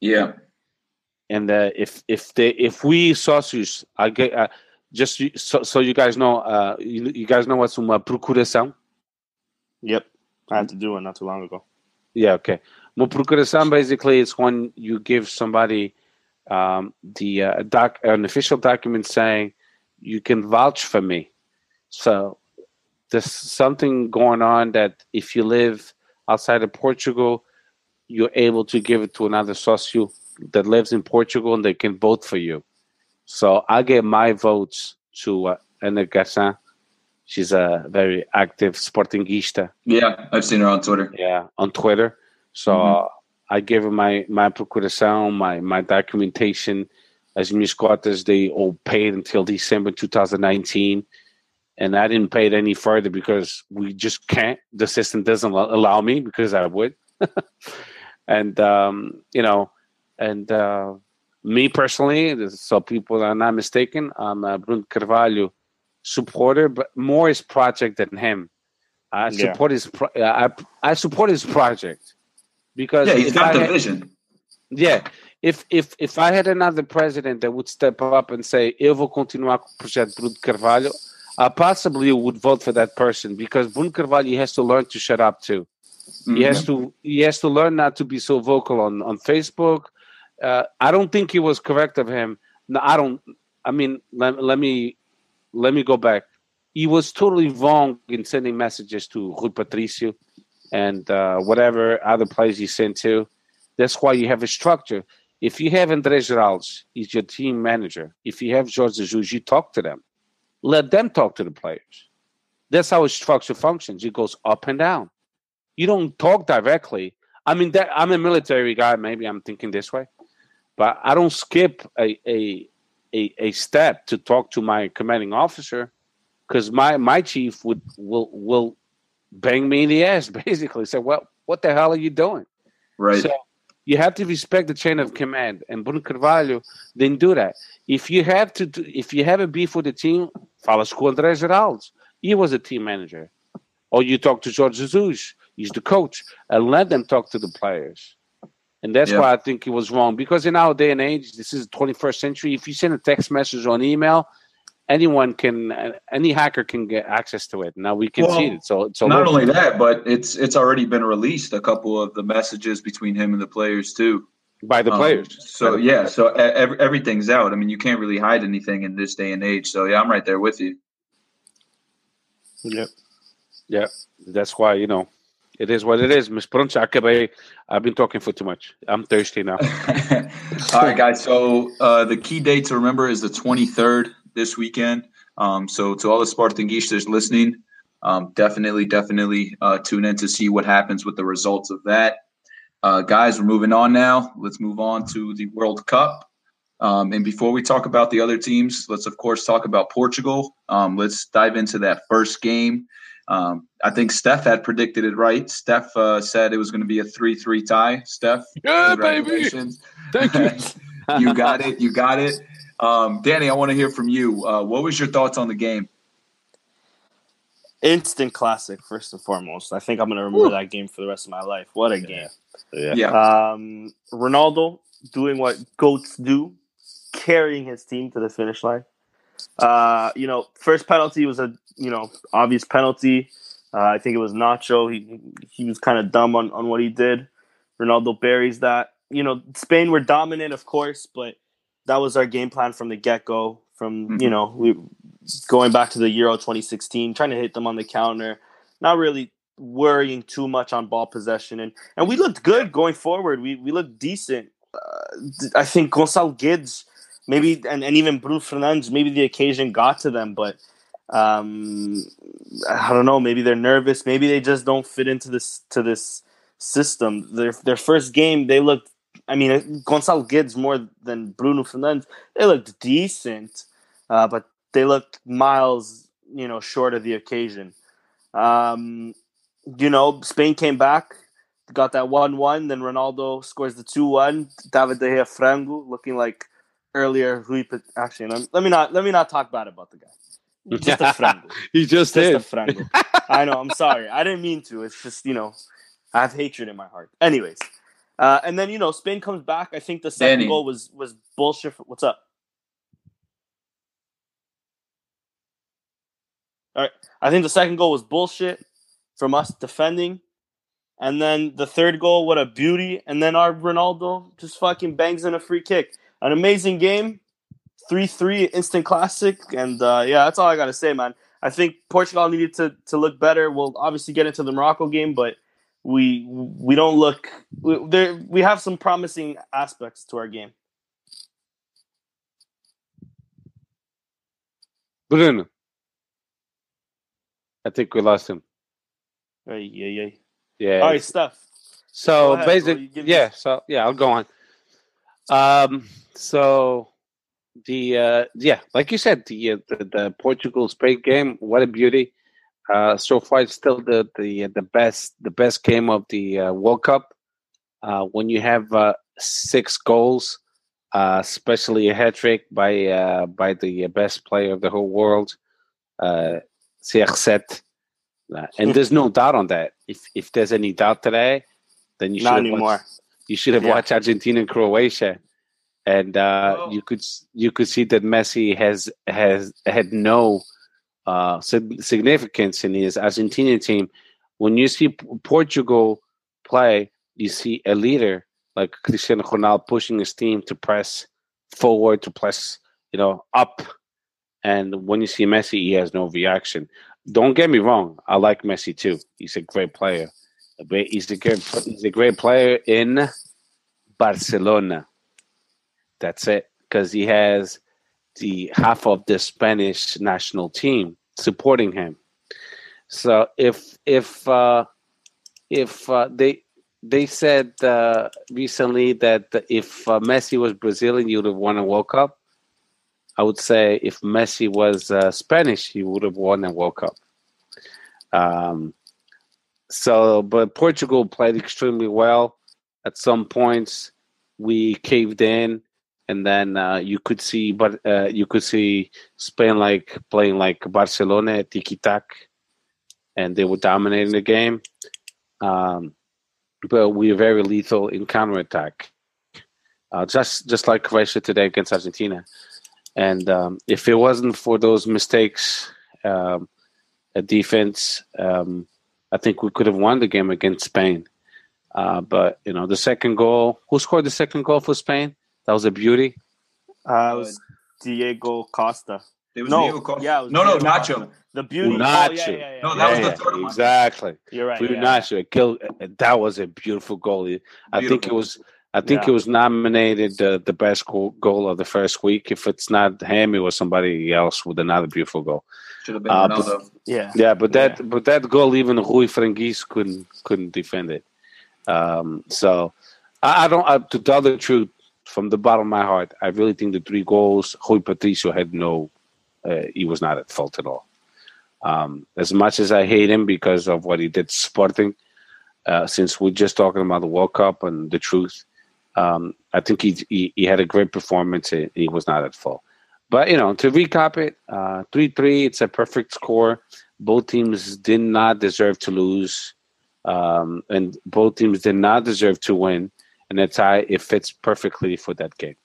Yeah. And uh, if if they if we sócios, I get uh, just so, so you guys know, uh, you, you guys know what's uma procuração. Yep, I had to do it not too long ago. Yeah, okay. Uma procuração basically is when you give somebody um, the uh, doc an official document saying you can vouch for me. So there's something going on that if you live outside of Portugal, you're able to give it to another socio that lives in Portugal and they can vote for you. So I get my votes to uh, Ana Gassan. She's a very active sportingista. Yeah, I've seen her on Twitter. Yeah, on Twitter. So mm-hmm. I gave her my my procuração, my my documentation, as minhas cotas, they all paid until December 2019. And I didn't pay it any further because we just can't. The system doesn't allow me because I would. and, um, you know, and uh, me personally, so people are not mistaken, I'm a Bruno Carvalho supporter, but more his project than him. I yeah. support his pro- I, I support his project because yeah, he's got I the had, vision. Yeah, if if if I had another president that would step up and say eu vou continuar com o projeto Bruno Carvalho, I possibly would vote for that person because Bruno Carvalho has to learn to shut up too. Mm-hmm. He has to he has to learn not to be so vocal on on Facebook. Uh, I don't think it was correct of him. No, I don't. I mean, let, let me let me go back. He was totally wrong in sending messages to Rui Patricio and uh, whatever other players he sent to. That's why you have a structure. If you have Andrés Geraldes, he's your team manager. If you have Jorge Jesus, you talk to them. Let them talk to the players. That's how a structure functions. It goes up and down. You don't talk directly. I mean, that I'm a military guy. Maybe I'm thinking this way, but I don't skip a a a, a step to talk to my commanding officer because my my chief would will will bang me in the ass basically. Say, well, what the hell are you doing? Right. So you have to respect the chain of command, and Bruno Carvalho didn't do that. If you have to, do, if you have a beef with the team, fala com André. He was a team manager, or you talk to Jorge Jesus. He's the coach, and let them talk to the players. And that's Yeah. why I think it was wrong. Because in our day and age, this is the 21st century. If you send a text message or an email, anyone can, uh, any hacker can get access to it. Now we can Well, see it. So, so Not only that, but it's it's already been released. A couple of the messages between him and the players too. by the Um, players. so yeah, so e- ev- everything's out. I mean, you can't really hide anything in this day and age. So yeah, I'm right there with you. Yep. Yeah, that's why you know it is what it is. Miss Pronto, acabei. I've been talking for too much. I'm thirsty now. All right, guys. So uh, the key date to remember is the 23rd this weekend. Um, so to all the Spartan Sportingistas listening, um, definitely, definitely uh, tune in to see what happens with the results of that. Uh, guys, we're moving on now. Let's move on to the World Cup. Um, and before we talk about the other teams, let's of course talk about Portugal. Um, let's dive into that first game. Um, I think Steph had predicted it right. Steph uh, said it was going to be a 3 3 tie. Steph, Yeah, baby. congratulations. Thank you. you got it. You got it. Um, Danny, I want to hear from you. Uh, what was your thoughts on the game? Instant classic, first and foremost. I think I'm gonna remember that game for the rest of my life. What a game! Yeah. Yeah. Um, Ronaldo doing what goats do, carrying his team to the finish line. Uh, you know, first penalty was a you know obvious penalty. Uh, I think it was Nacho. He he was kind of dumb on, on what he did. Ronaldo buries that. You know, Spain were dominant, of course, but that was our game plan from the get go. From you Mhm. know, we going back to the Euro 2016, trying to hit them on the counter, not really worrying too much on ball possession, and and we looked good going forward. We we looked decent. Uh, I think Gonçalo Guedes, maybe, and, and even Bruno Fernandes, maybe the occasion got to them, but um, I don't know. Maybe they're nervous. Maybe they just don't fit into this to this system. Their their first game, they looked. I mean, Gonçalo Guedes more than Bruno Fernandes. They looked decent, uh, but they looked miles, you know, short of the occasion. Um, you know, Spain came back, got that one-one. Then Ronaldo scores the two-one. David De Gea frango, looking like earlier. Rui, Pat- actually, let me, let me not let me not talk bad about the guy. Just a friend. He just Just a did. frango. I know. I'm sorry. I didn't mean to. It's just you know, I have hatred in my heart. Anyways, uh, and then you know, Spain comes back. I think the second Danny. goal was was bullshit. For, what's up? All right. I think the second goal was bullshit from us defending. And then the third goal, what a beauty. And then our Ronaldo just fucking bangs in a free kick. An amazing game. 3 3 instant classic. And uh, yeah, that's all I got to say, man. I think Portugal needed to, to look better. We'll obviously get into the Morocco game, but we we don't look. We, there, we have some promising aspects to our game. Bruno. I think we lost him. Ay, yeah, ay. Yeah. All right, stuff. So Go ahead, basic, yeah. So yeah, I'll go on. Um. So the uh, yeah, like you said, the uh, the, the Portugal Spain game, what a beauty. Uh, so far, it's still the the the best the best game of the uh, World Cup. Uh, when you have uh, six goals, uh, especially a hat trick by uh, by the best player of the whole world, uh, CR7. Uh, and there's no doubt on that. If if there's any doubt today, then you should Not anymore. watched, you should have Yeah. watched Argentina and Croatia, and uh, Well- you could you could see that Messi has has had no uh, significance in his Argentinian team. When you see Portugal play, you see a leader like Cristiano Ronaldo pushing his team to press forward, to press you know up, and when you see Messi, he has no reaction. Don't get me wrong, I like Messi too. He's a great player. He's a great he's a great player in Barcelona. That's it, because he has the half of the Spanish national team supporting him. So if if uh, if uh, they they said uh, recently that if uh, Messi was Brazilian, you would have won a World Cup. I would say if Messi was uh, Spanish, he would have won the World Cup. Um, so, but Portugal played extremely well. At some points, we caved in, and then uh, you could see, but uh, you could see Spain like playing like Barcelona tiki tak, and they were dominating the game. Um, but we are very lethal in counterattack, uh, just just like Croatia today against Argentina. And um, if it wasn't for those mistakes um, at defense, um, I think we could have won the game against Spain. Uh, but you know, the second goal. Who scored the second goal for Spain? That was a beauty. Uh, it was Diego Costa. It was no, Diego Costa. yeah, it was no, no, Nacho. Costa. The beauty. Nacho. Oh, yeah, yeah, yeah, No, yeah, that was the third one. Exactly. You're right. Yeah. Nacho, it killed. That was a beautiful goal. I think it was. I think Yeah. it was nominated uh, the best goal, goal of the first week. If it's not him, it was somebody else with another beautiful goal. Should have been Uh, but- Yeah. Yeah, but that Yeah. but that goal, even Rui Franguis couldn't couldn't defend it. Um, so I, I don't. I, to tell the truth, from the bottom of my heart, I really think the three goals, Rui Patricio had no. Uh, he was not at fault at all. Um, as much as I hate him because of what he did Sporting, uh, since we're just talking about the World Cup and the truth, um, I think he, he he had a great performance. And he was not at fault. But you know, to recap it, uh, three three. It's a perfect score. Both teams did not deserve to lose, um, and both teams did not deserve to win. And that's tie it fits perfectly for that game.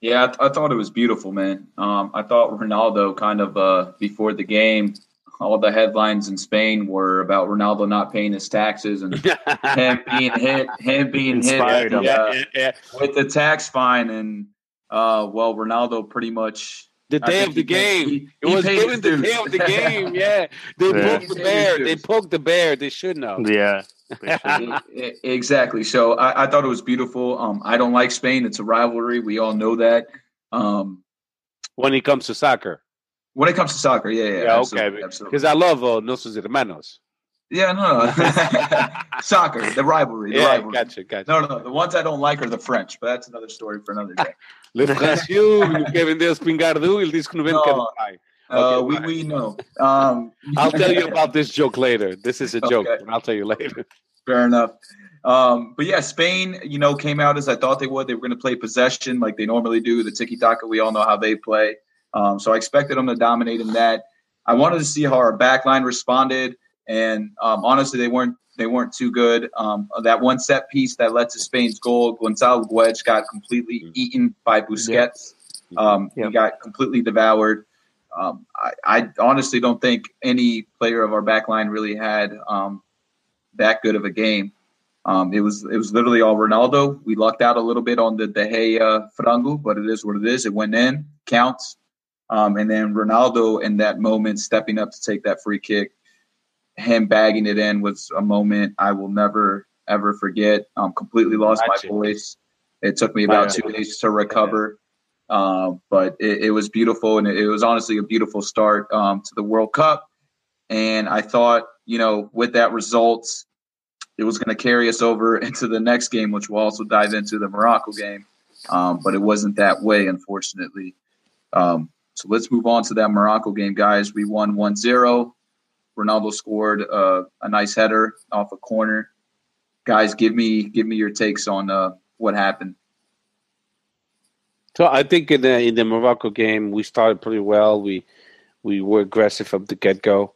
Yeah, I, th- I thought it was beautiful, man. Um, I thought Ronaldo kind of uh, before the game, all the headlines in Spain were about Ronaldo not paying his taxes and him being hit, him being Inspired hit him. uh, yeah, yeah. with the tax fine, and uh, well, Ronaldo pretty much The day of the he paid- game. he- it he was given the dues. day of the game. Yeah, they Yeah. poked the He paid his bear. They poked the bear. They should know. Yeah. they should. Exactly. So I, I thought it was beautiful. Um, I don't like Spain. It's a rivalry. We all know that. Um, when it comes to soccer. when it comes to soccer, yeah, yeah, Yeah, absolutely, okay. absolutely. Because I love uh, Nuestros Hermanos. Yeah, no, no. soccer, the rivalry, the Yeah, rivalry. gotcha, gotcha. No, no, no. The ones I don't like are the French, but that's another story for another day. Le Franciu, que vendeu espingardo, ele disse que não vende No. cada pai. Uh, we we know. Um, I'll tell you about this joke later. This is a joke, Okay. I'll tell you later. Fair enough. Um, but yeah, Spain, you know, came out as I thought they would. They were going to play possession like they normally do. The tiki taka, we all know how they play. Um, so I expected them to dominate in that. I wanted to see how our back line responded, and um, honestly, they weren't they weren't too good. Um, that one set piece that led to Spain's goal, Gonçalo Guedes got completely Mhm. eaten by Busquets. Um, Yep. He got completely devoured. Um, I, I honestly don't think any player of our back line really had um, that good of a game. Um, it was it was literally all Ronaldo. We lucked out a little bit on the De Gea Frango, but it is what it is. It went in, counts. Um, and then Ronaldo in that moment stepping up to take that free kick, him bagging it in was a moment I will never ever forget. Um, completely lost my voice. It took me about two days to recover, uh, but it, it was beautiful, and it, it was honestly a beautiful start um, to the World Cup. And I thought, you know, with that result, it was going to carry us over into the next game, which we'll also dive into the Morocco game. Um, but it wasn't that way, unfortunately. Um, so let's move on to that Morocco game, guys. We won 1 0. Ronaldo scored uh, a nice header off a corner. Guys, give me give me your takes on uh, what happened. So I think in the in the Morocco game we started pretty well. We we were aggressive from the get go,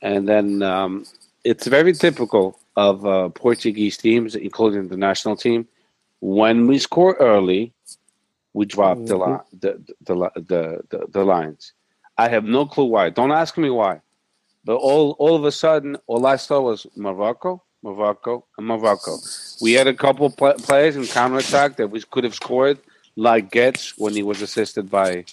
and then um, it's very typical of uh, Portuguese teams, including the national team. When we score early, we drop the, li- the, the the the the the lines. I have no clue why. Don't ask me why. But all all of a sudden, all I saw was Morocco, Morocco, and Morocco. We had a couple pl- players in counterattack that we could have scored, like Guedes when he was assisted by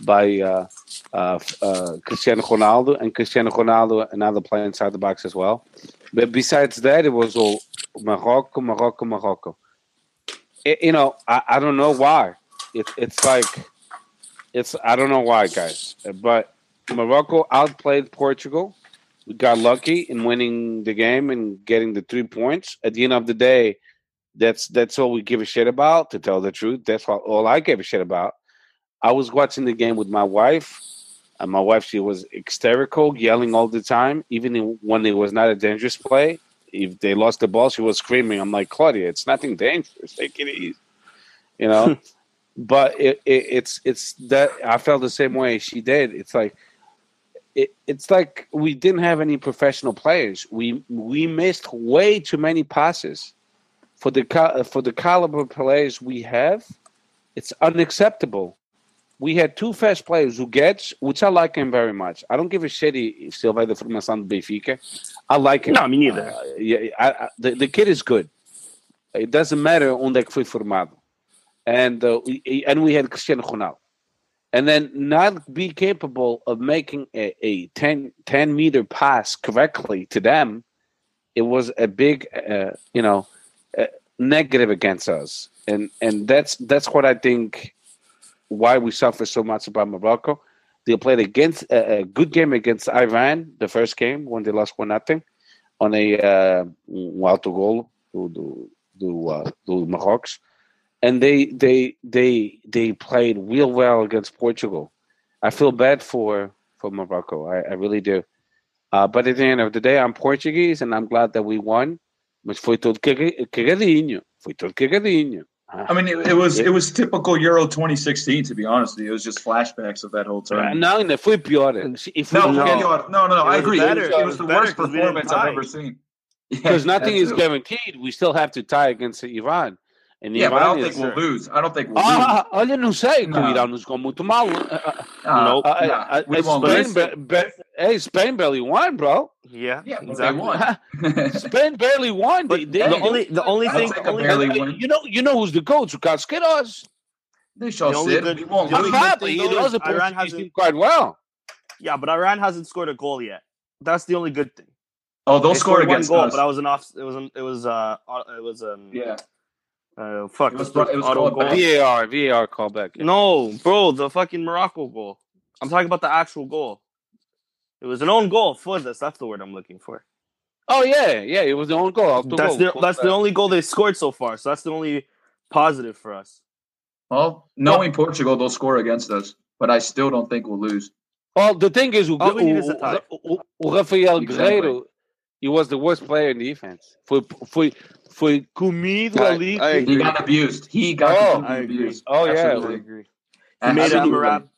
by uh, uh, uh, Cristiano Ronaldo, and Cristiano Ronaldo another player inside the box as well. But besides that, it was all Morocco, Morocco, Morocco. It- you know, I, I don't know why. It, it's like it's I don't know why, guys. But Morocco outplayed Portugal. We got lucky in winning the game and getting the three points. At the end of the day, that's that's all we give a shit about. To tell the truth, that's all, all I give a shit about. I was watching the game with my wife, and my wife she was hysterical, yelling all the time, even when it was not a dangerous play. If they lost the ball, she was screaming. I'm like, Claudia, it's nothing dangerous. Take it easy, you know. but it, it, it's it's that I felt the same way she did. It's like it, it's like we didn't have any professional players. We we missed way too many passes for the for the caliber of players we have. It's unacceptable. We had two fast players who Guedes, which I like him very much. I don't give a shit if ele vai da formação do Benfica. I like him. No, me neither. Uh, yeah, I, I, the, the kid is good. It doesn't matter onde é que foi formado. And uh, we, and we had Cristiano Ronaldo. And then not be capable of making a, a 10, 10 meter pass correctly to them, it was a big, uh, you know, uh, negative against us. And and that's that's what I think why we suffer so much about Morocco. They played against a, good game against Iran, the first game when they lost one nothing, on a uh, um alto golo do do do, uh, and they they they they played real well against Portugal. I feel bad for for Morocco. I, I really do. Uh, but at the end of the day, I'm Portuguese, and I'm glad that we won. Mas foi todo caga- cagadinho. Foi todo cagadinho. I mean, it, it was it was typical Euro 2016. To be honest, with you. it was just flashbacks of that whole Uh, time. Não, ainda foi pior. E No, No. no, no, no, I agree. better. It was, it It was was the better worst 'cause we didn't performance I've ever seen. because Yeah, nothing is guaranteed. We still have to tie against Iran. And Yeah, but I don't think we'll lose. I don't think we'll lose. Ah, olha, não sei, que Não. o Irão nos jogou muito mal. Uh, Uh, uh, nah, uh, we uh, won't Spain, lose. ba- ba- hey, Spain barely won, bro. Yeah, Yeah, but they exactly. won. Spain barely won. But They, they, the only the only thing take only, barely Uh, you know, you know who's the coach? O Carlos Queiroz. they shall The only sit. good- we won't the I'm only lose. good happy. thing, He knows the Iran Portuguese hasn't- team quite well. yeah, but Iran hasn't scored a goal yet. That's the only good thing. Oh, they'll They score scored one against goal, us. but I was an off. It was an, it was uh it was um Yeah, uh fuck It was- what's it was called goal. VAR, VAR callback. No, bro, the fucking Morocco goal. I'm talking about the actual goal. It was an own goal for this. That's the word I'm looking for. Oh yeah, yeah. It was the own goal. Auto That's goal. the that's the only goal they scored so far. So that's the only positive for us. well, knowing Portugal, they'll score against us, but I still don't think we'll lose. Well, the thing is, o, All we need is o, a tie. Rafael Exactly. Guerreiro, he was the worst player in defense. Foi, foi, foi comido I- ali. I He got abused. He got Oh, completely I agree. abused. Oh, yeah. Absolutely. agree. He made Absolutely. Amrabat.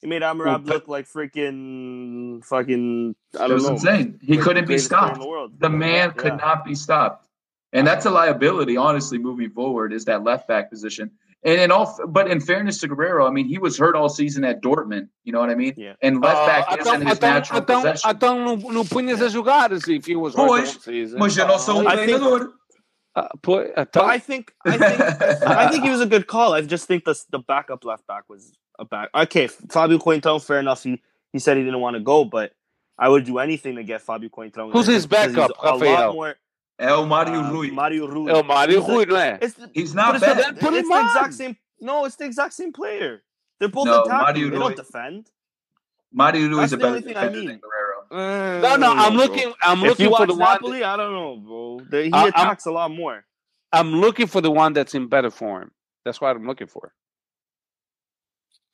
He made Amrabat oh, look like freaking fucking. I don't was know. insane. He like couldn't be greatest player in stopped. the world. The man Yeah. could not be stopped, and that's a liability. Honestly, moving forward, is that left back position. And in all, but in fairness to Guerreiro, I mean, he was hurt all season at Dortmund. You know what I mean? Yeah. And left back Ah, isn't his então, natural então, possession. então não, não punhas a jogar assim, if he was hurt Pois, all season. Mas eu não sou um I think- treinador. Pois, But I think I think I think he was a good call. I just think the the backup left back was a back. Okay, Fabio Coentrão, fair enough. He he said he didn't want to go, but I would do anything to get Fabio Coentrão. Who's his because he's backup, A lot Rafael? more. É o Mário uh, Rui. Mario Rui. é o Mário He's the- Rui, não é? It's the, He's but not it's the, bad. Put it's him the exact same. No, it's the exact same player. They're both No, attacking. Mario They Rui- don't defend. Mário Rui is a better only thing I mean. than Guerreiro. No, no, I'm bro. looking. I'm If looking you for watch the one. Napoli, I don't know, bro. They, he I- I'm- attacks a lot more. I'm looking for the one that's in better form. That's what I'm looking for.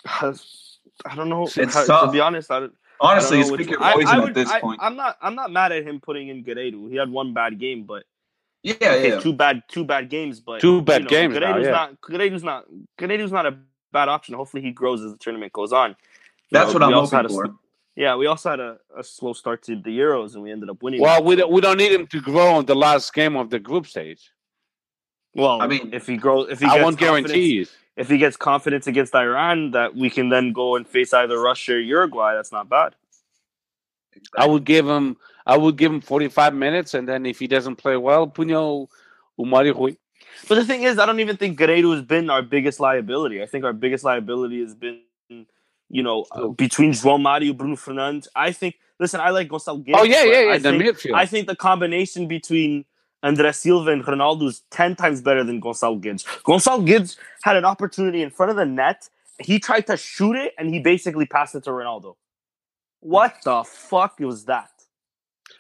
I don't know. It's how- tough. To be honest, I don't, Honestly, I don't know speak which your one. I- poison I at would- this I, point. I'm not. I'm not mad at him putting in Guerreiro. He had one bad game, but yeah, okay, yeah. two bad, two bad games, but Two bad you know, games now, Guerreiro's yeah. not. Guerreiro's not. Guerreiro's not a bad option. Hopefully, he grows as the tournament goes on. You That's know, what I'm we hoping had a, for. Yeah, we also had a, a slow start to the Euros, and we ended up winning. Well, we don't, we don't need him to grow on the last game of the group stage. well, I mean, if he grows, if he I gets won't guarantee it. If he gets confidence against Iran, that we can then go and face either Russia or Uruguay. That's not bad. I would give him. I would give him 45 minutes, and then if he doesn't play well, punho o Mário Rui. But the thing is, I don't even think Guerreiro has been our biggest liability. I think our biggest liability has been, you know, Oh. between João Mario, Bruno Fernandes. I think. Listen, I like Gonçalo Guedes. Oh yeah, yeah, yeah. I think, midfield. I think the combination between André Silva and Ronaldo is ten times better than Gonçalo Guedes. Gonçalo Guedes had an opportunity in front of the net. He tried to shoot it, and he basically passed it to Ronaldo. What the fuck was that?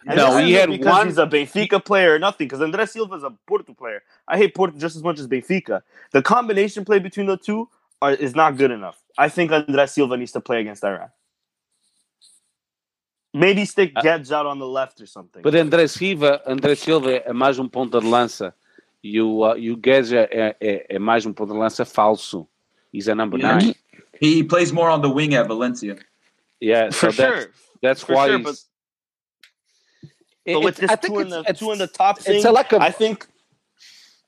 And No, he had because one- he's a Benfica player or nothing. Because André Silva is a Porto player. I hate Porto just as much as Benfica. The combination play between the two, are, is not good enough. I think André Silva needs to play against Iran. Maybe stick Uh, out on the left or something. But André Silva, André Silva é mais um ponta de lança e o, uh, e o Guedes é, é, é mais um ponta de lança falso. He's a number Yeah. nine. He plays more on the wing at Valencia. Yeah, for so that's, sure, that's for why sure. he's- But, It- but with it- this I think two in it's- the it's- two in the top thing, it's a lack of I think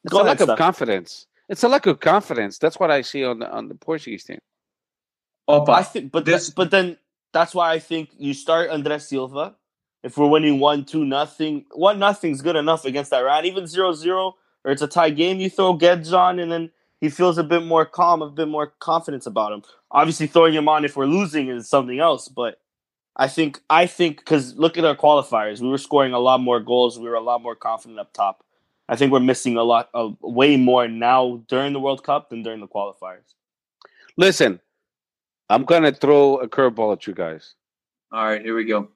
it's Go a ahead, lack of Steph. confidence. It's a lack of confidence. That's what I see on the on the Portuguese team. Opa, I think, but this- th- but then that's why I think you start André Silva. If we're winning one, two, nothing, one nothing's good enough against Iran. Even zero zero or it's a tie game, you throw Guedes on, and then he feels a bit more calm, a bit more confidence about him. Obviously, throwing him on if we're losing is something else, but I think I think because look at our qualifiers, we were scoring a lot more goals, we were a lot more confident up top. I think we're missing a lot, uh, way more now during the World Cup than during the qualifiers. Listen, I'm gonna throw a curveball at you guys. all right, here we go.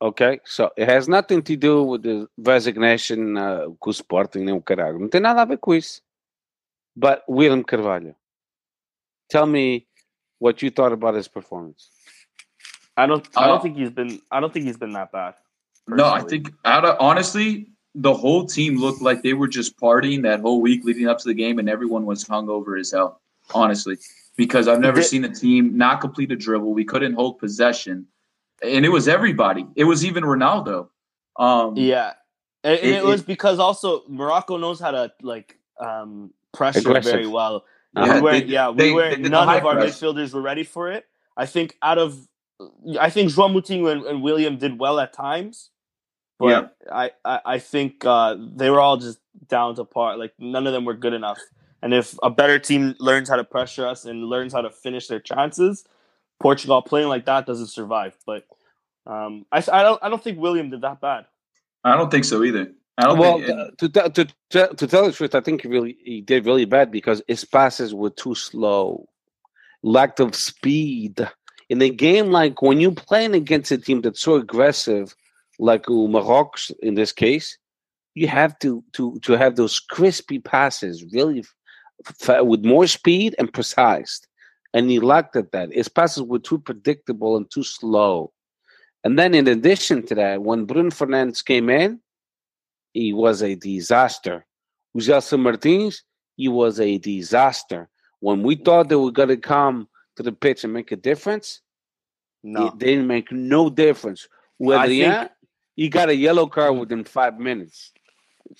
Okay, so it has nothing to do with the resignation uh, com o Sporting nem o caralho. Não tem nada a ver com isso. But William Carvalho, tell me what you thought about his performance. I don't. I Uh, don't think he's been. I don't think he's been that bad. No, I think out of honestly, the whole team looked like they were just partying that whole week leading up to the game, and everyone was hungover as hell. Honestly, because I've never seen a team not complete a dribble. We couldn't hold possession, and it was everybody. It was even Ronaldo. Um, Yeah, and, and It- it, was because also Morocco knows how to like um, pressure Aggressive. very well. Uh-huh. we weren't, They- yeah, we they- weren't. they none of our press. midfielders were ready for it. I think out of, I think João Moutinho and, and William did well at times, but Yeah. I, I, I think uh, they were all just down to par. Like none of them were good enough. And if a better team learns how to pressure us and learns how to finish their chances, Portugal playing like that doesn't survive. But um, I, I don't I don't think William did that bad. I don't think so either. I don't Well, think. uh, to, to, to, to tell the truth, I think he really he did really bad because his passes were too slow, lack of speed. In a game like when you're playing against a team that's so aggressive, like uh, Morocco in this case, you have to to to have those crispy passes, really f- f- with more speed and precise. And he lacked at that. His passes were too predictable and too slow. And then, in addition to that, when Bruno Fernandes came in, he was a disaster. O Gelson Martins, he was a disaster. When we thought they were going to come to the pitch and make a difference, No, it didn't make no difference. Adrian, think- he got a yellow card hmm. within five minutes.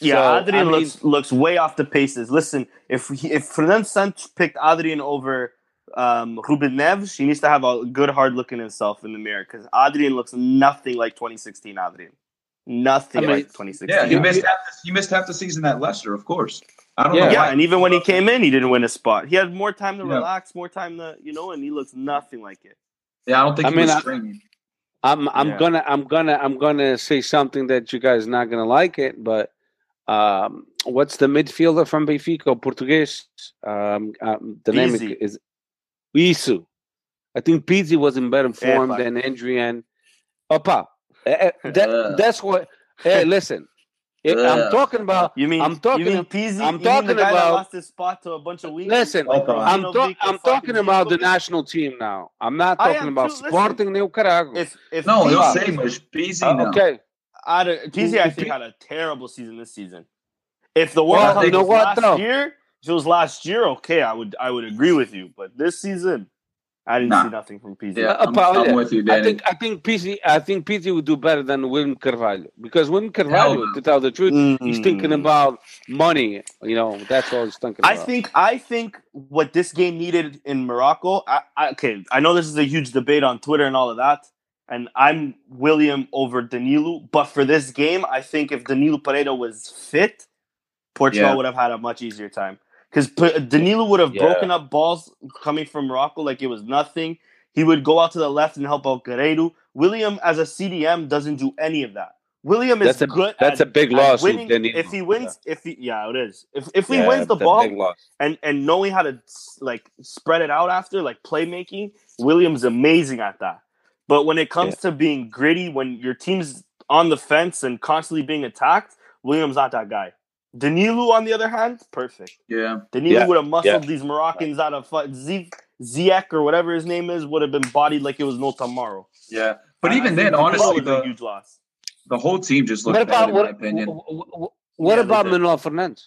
Yeah, So, Adrian I mean- looks looks way off the paces. Listen, if he, if Fernando Santos picked Adrian over um, Ruben Neves, he needs to have a good hard look in himself in the mirror because Adrian looks nothing like 2016 Adrian. Nothing I mean, like 2016. yeah, he Yeah. missed half. The, he missed half the season at Leicester, of course. I don't Yeah. know Yeah, why. and even when he came in, he didn't win a spot. He had more time to Yeah. relax, more time to you know, and he looks nothing like it. Yeah, I don't think I he mean, was I- training. I'm I'm Yeah. gonna I'm gonna I'm gonna say something that you guys not gonna like it, but um, what's the midfielder from Benfica, Portuguese? Um, um, the name Pizzi. is Isu. I think Pizzi was in better form Epa. than Adrian. Opa, eh, eh, that, Ugh. that's what. Hey, listen, if I'm talking about. You mean I'm talking- You mean Pizzi? I'm you mean talking the about- lost his spot to a bunch of wings. Listen, Okay. I'm, Ivanovic ta- I'm talking about the national team now. I'm not talking about too, listen. Sporting nem o carago. If if No, Pizzi, he'll Pizzi- say much. Busy Uh, now. okay, I'd, Pizzi, I think he- had a terrible season this season. If the World Well, Cup you know was what, last though? year, if it was last year, okay, I would I would agree with you. But this season, I didn't Nah. see nothing from Pizzi. Yeah, Uh, I'm, I'm with you, I think I think Pizzi I think Pizzi would do better than William Carvalho because William Carvalho, no. to tell the truth, he's thinking Mm. about money. You know, that's all he's thinking I about. think I think what this game needed in Morocco. I, I, okay, I know this is a huge debate on Twitter and all of that, and I'm William over Danilo. But for this game, I think if Danilo Pereira was fit, Portugal Yeah. would have had a much easier time because Danilo would have Yeah. broken up balls coming from Morocco like it was nothing. He would go out to the left and help out Guerreiro. William, as a CDM, doesn't do any of that. William is That's a- good. that's at- a big loss Winning. If he wins, if he yeah, it is. If if he Yeah, wins the ball, and and knowing how to like spread it out after like playmaking williams amazing at that but when it comes to being gritty when your team's on the fence and constantly being attacked williams not that guy Danilo, on the other hand, perfect. Yeah. Danilo Yeah, would have muscled yeah. these Moroccans out of fu- Z- Ziyech or whatever his name is, would have been bodied like it was no tomorrow. Yeah. But I- I even think then, honestly, was a the, huge loss. the whole team just looked What bad, about in what? my opinion. What, what, what Yeah, about did. Manuel Fernandes?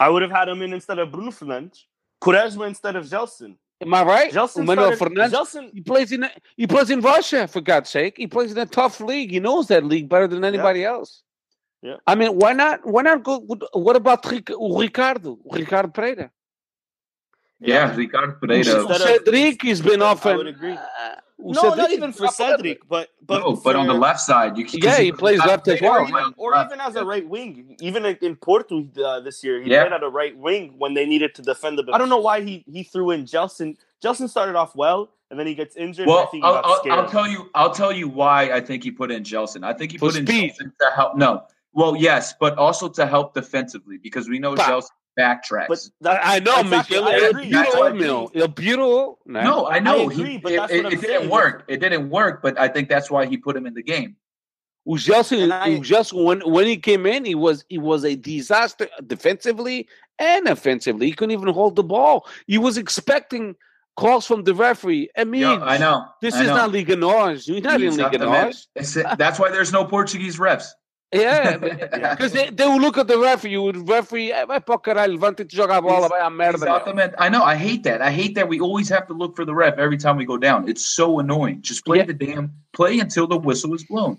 I would have had him in instead of Bruno Fernandes, Quaresma instead of Gelson. Am I right? Gelson Manuel started, Fernandes. Gelson, He plays in he plays in Russia for God's sake. He plays in a tough league. He knows that league better than anybody else. Yeah. I mean, why not? Why not go? What about Ricardo? Ricardo Pereira. Yeah, Ricardo Pereira. Instead of- Cedric has been off. I would agree. uh, no, Cedric not even for up Cedric, but but no, but on the left side, you can. Yeah, he plays left as well. or even, or left. even as a right wing, even in in Porto uh, this year, he Yeah. played at a right wing when they needed to defend the. I don't know why he he threw in Gelson. Gelson started off well, and then he gets injured. and I Well, think he I'll, got I'll, scared. I'll tell you. I'll tell you why I think he put in Gelson. I think he For put in speed. Gelson to help. No, well, yes, but also to help defensively because we know Bah. Gelson backtracks. but I, that, I know, exactly, Michel. I El agree. That's Bureau, why I meu. El Bureau. no, I know. I agree, he, but it, that's it, what I'm it didn't work. It didn't work, but I think that's why he put him in the game. O Gelson, And I- o Gelson, when when he came in, he was he was a disaster defensively and offensively. He couldn't even hold the ball. He was expecting calls from the referee. I mean, Yeah, I know. this I is know. not Liga Nós. You're not in Liga. It's- That's why there's no Portuguese refs. Yeah, because they, they will look at the referee. You would referee, "Eh, vai para o caralho, levanta-te, joga a bola, vai à merda. meu." Exatamente. I know. I hate that. I hate that we always have to look for the ref every time we go down. It's so annoying. Just play Yeah. the damn play until the whistle is blown.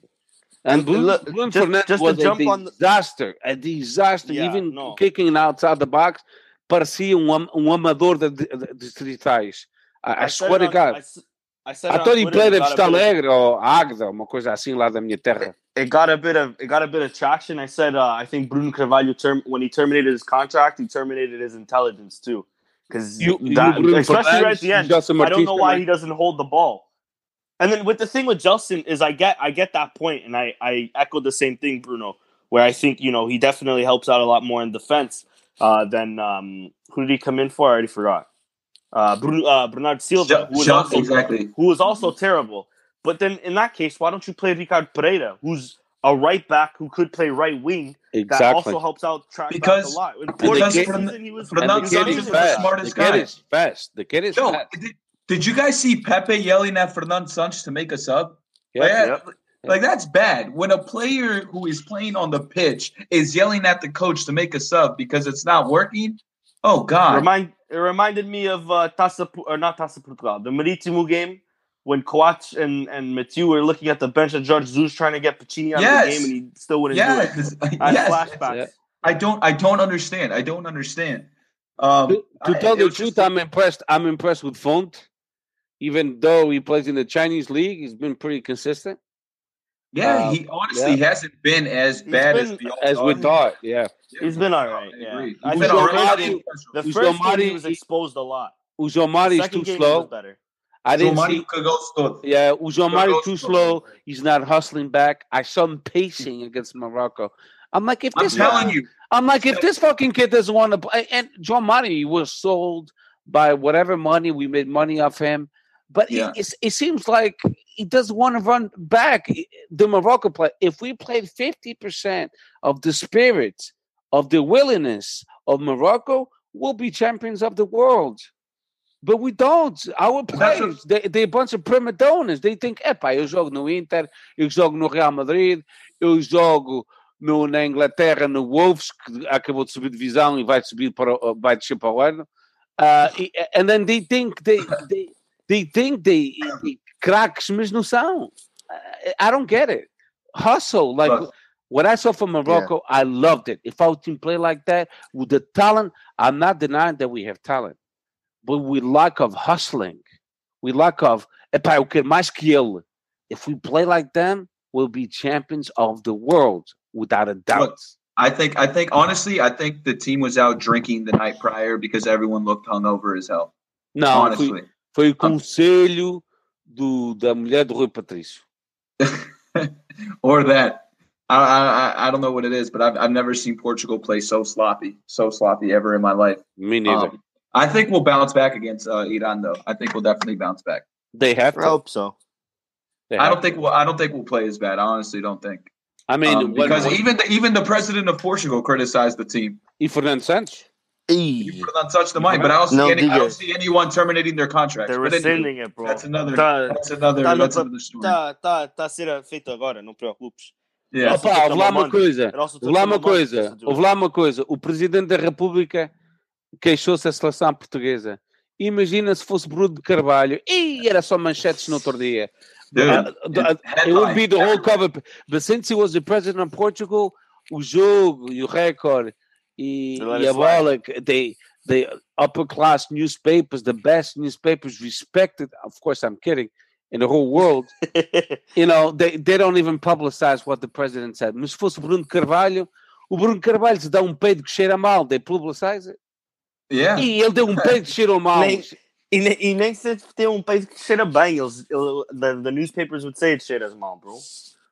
And And Bruno, look, Bruno just- Fernandes just to was a jump on the- disaster, a disaster. Yeah, Even no. kicking outside the box, parecia um, am- um amador de, de, de distritais. I, I, said swear it to God. I, s- I said I it on thought he played it at got a Vista bit of- Alegre or Agda, uma coisa assim lá da minha terra. it got a bit of it got a bit of traction. I said uh, I think Bruno Carvalho term when he terminated his contract, he terminated his intelligence too, because You- you Bruno especially right at the end. Gelson I don't know why he doesn't hold the ball. And then with the thing with Justin is I get I get that point, and I I echo the same thing, Bruno, where I think you know he definitely helps out a lot more in defense uh, than um, who did he come in for? I already forgot. Uh, Bruno, uh, Bernardo Silva, who was Shut- also exactly. who was also terrible. But then in that case, why don't you play Ricardo Pereira, who's a right back who could play right wing that Exactly. also helps out track Because- back a lot. In because Porto this season, he was Fernando the kid Santos is is the fast. smartest the kid guy. is fast. The kid is Yo, fast. did, did you guys see Pepe yelling at Fernando Santos to make a sub? Yeah. Like, Yep. like, that's bad. When a player who is playing on the pitch is yelling at the coach to make a sub because it's not working. Oh God! Remind it reminded me of uh, Taça or not Taça Portugal, the Marítimo game when Coates and and Mathieu were looking at the bench of Jorge Jesus trying to get Piccini out of the game and he still wouldn't yes, do it. I yes. flashbacks. Yeah. I don't. I don't understand. I don't understand. Um, To, to I- tell it the truth, just- I'm impressed. I'm impressed with Fonte. Even though he plays in the Chinese league, he's been pretty consistent, yeah, um, he honestly hasn't been as He's bad as we all as we thought. thought. Yeah. He's been all right. Yeah, agree. I He's think been the all first right. game, the He's first game Omari- he was exposed a lot. O is too game slow. was better. I didn't Somebody see. could go slow. Yeah, o João too slow. slow. He's not hustling back. I saw him pacing against Morocco. I'm like, if I'm this, telling you, I'm like, if this fucking kid doesn't want to play, and João Mário was sold by whatever money we made money off him, but Yeah. it, it seems like he doesn't want to run back. The Morocco play. If we played fifty percent of the spirit, of the willingness of Morocco, we'll be champions of the world. But we don't. Our players, they, they're a bunch of prima donnas. They think, epá, eu jogo no Inter, eu jogo no Real Madrid, eu jogo no, na Inglaterra, no Wolves, que acabou de subir divisão e vai subir para, o- vai descer para o ano. Uh, and then they think they, they, they think they, they craques, mas não são. I don't get it. Hustle, like what I saw from Morocco, I loved it. If our team play like that with the talent, I'm not denying that we have talent, but we lack of hustling, we lack of. Epá, eu quero mais que ele. If we play like them, we'll be champions of the world without a doubt. Look, I think. I think honestly, I think the team was out drinking the night prior because everyone looked hungover as hell. No, honestly, foi, foi o conselho do, da mulher do Rui Patrício. or that. I, I I don't know what it is, but I've I've never seen Portugal play so sloppy, so sloppy ever in my life. Me neither. Um, I think we'll bounce back against uh, Iran, though. I think we'll definitely bounce back. they have to. I to. hope so. They I don't think we'll. I don't think we'll play as bad. I honestly don't think. I mean, Um, when- because when- even the, even the president of Portugal criticized the team. e Fernando Santos. Put on touch the money, but I don't see No, any. I don't see anyone terminating their contracts. They're But anyway, rescinding it, bro. that's another. Tá, That's another. tá That's another story. tá, tá, tá a ser feito agora, não preocupes. Yeah. Opa, houve lá uma coisa. Houve lá uma coisa. Houve lá uma coisa. O presidente da República queixou-se da seleção portuguesa. Imagina se fosse Bruno de Carvalho. E era só manchetes no outro dia. Dude, Uh, uh, it would be the whole cover. But since he was the president of Portugal, o jogo e o recorde e, They let e it a slide. bola, they, the upper class newspapers, the best newspapers respected, of course, I'm kidding, in the whole world, you know, they, they don't even publicize what the president said. Mas se fosse Bruno de Carvalho, o Bruno Carvalho se dá um peido que cheira mal, they publicize it. Yeah. E ele deu um peido que cheirou mal. Nem- E, ne- e nem se tem um país que cheira bem, eles, ele- the, the newspapers would say it cheiras mal, bro.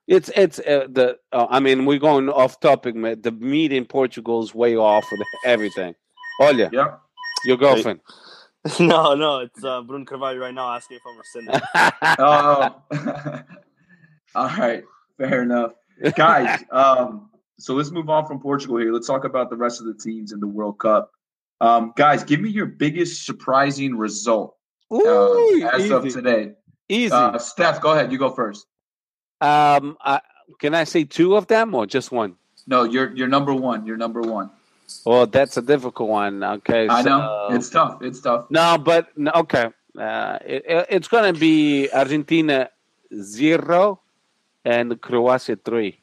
It's it's uh, the uh, I mean we're going off topic, man. The meat in Portugal is way off with everything. Olha, yeah, your girlfriend. no, no, it's uh, Bruno Carvalho right now asking if I'm rescinding. Oh. All right. Fair enough, guys. Um, so let's move on from Portugal here. Let's talk about the rest of the teams in the World Cup. Um, guys, give me your biggest surprising result uh, Ooh, as of today. easy. Uh, Steph, go ahead. You go first. Um, I, can I say two of them or just one? No, you're you're number one. You're number one. Oh, that's a difficult one. Okay, I know it's tough. It's tough. No, but okay. Uh, it, it- it's gonna be Argentina zero and Croatia three.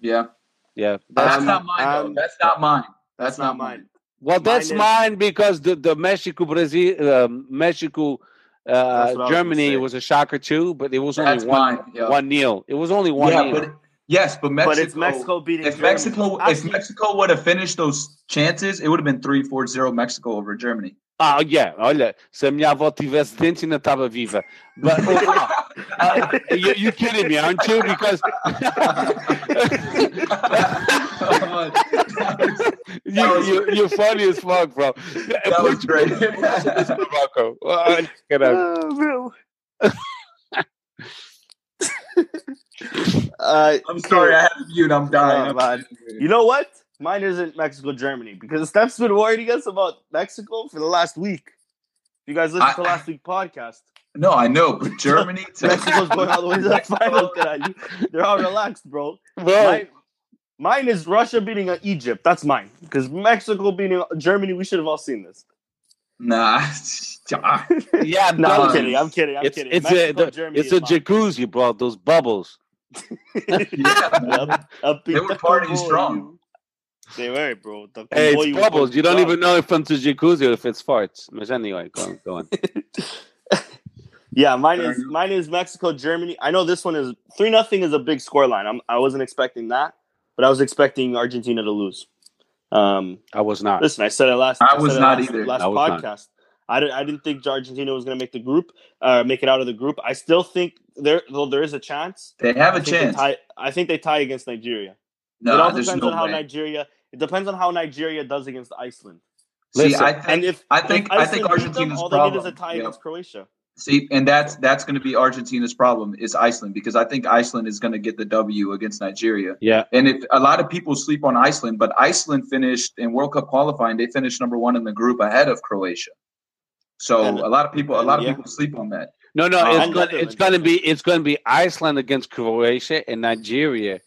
Yeah, Yeah, that's Um, not mine. though. um, that's not mine. That's, that's not not mine. mine. Well, that's Mine is- mine because the, the Mexico Brazil uh, Mexico That's what I uh, Germany say. was a shocker too, but it was That's only one mine. Yeah. one nil. It was only one yeah, nil. but yes, but Mexico. But it's Mexico beating If Germany. Mexico, if Actually, Mexico would have finished those chances, it would have been 3-4-0 Mexico over Germany. Ah, yeah. Olha, se a minha avó tivesse dentes ainda estava viva. But oh, uh, you, you kidding me, aren't you? Because you, you, you're funny as fuck, bro. That was great. It's Morocco. Get out. Oh, uh, I'm sorry, I have to mute. I'm dying. Oh, man. You know what? Mine isn't Mexico Germany because Steph's been worrying us about Mexico for the last week. You guys listened I- to last week's podcast, No, I know, but Germany. To, Mexico's going all the way to the Mexico- final. caralho. They're all relaxed, bro. Bro, Mine, mine is Russia beating uh, Egypt. That's mine. Because Mexico beating Germany, we should have all seen this. Nah. yeah, No, I'm kidding. I'm kidding. I'm it's kidding. it's a Mexico, the- Germany it's a mine. jacuzzi, bro. Those bubbles. yeah. Yep. Up They were partying strong. They were, bro. The Hey, it's was bubbles. You don't strong. even know if it's a jacuzzi or if it's farts. But anyway, go on. Go on. Yeah, mine is mine is Mexico Germany. I know this one is three nothing is a big scoreline. I'm I wasn't expecting that, but I was expecting Argentina to lose. Um, I was not. listen, I said it last. I said was not last, either. Last I was not. podcast, I didn't. I didn't think Argentina was going to make the group, uh, make it out of the group. I still think there, though there is a chance. They have I a think they chance. tie. I think they tie against Nigeria. it No, all there's depends no on how way. Nigeria. It depends on how Nigeria does against Iceland. See, Listen, I And if I think, if I think Iceland beat them, Argentina's all they problem. need is a tie yeah. against Croatia. See, and that's that's going to be Argentina's problem is Iceland because I think Iceland is going to get the W against Nigeria. Yeah. And if a lot of people sleep on Iceland, but Iceland finished in World Cup qualifying, they finished number one in the group ahead of Croatia. So And- a lot of people, a lot of yeah. people sleep on that. No, no, it's going it's going to be it's going to be Iceland against Croatia and Nigeria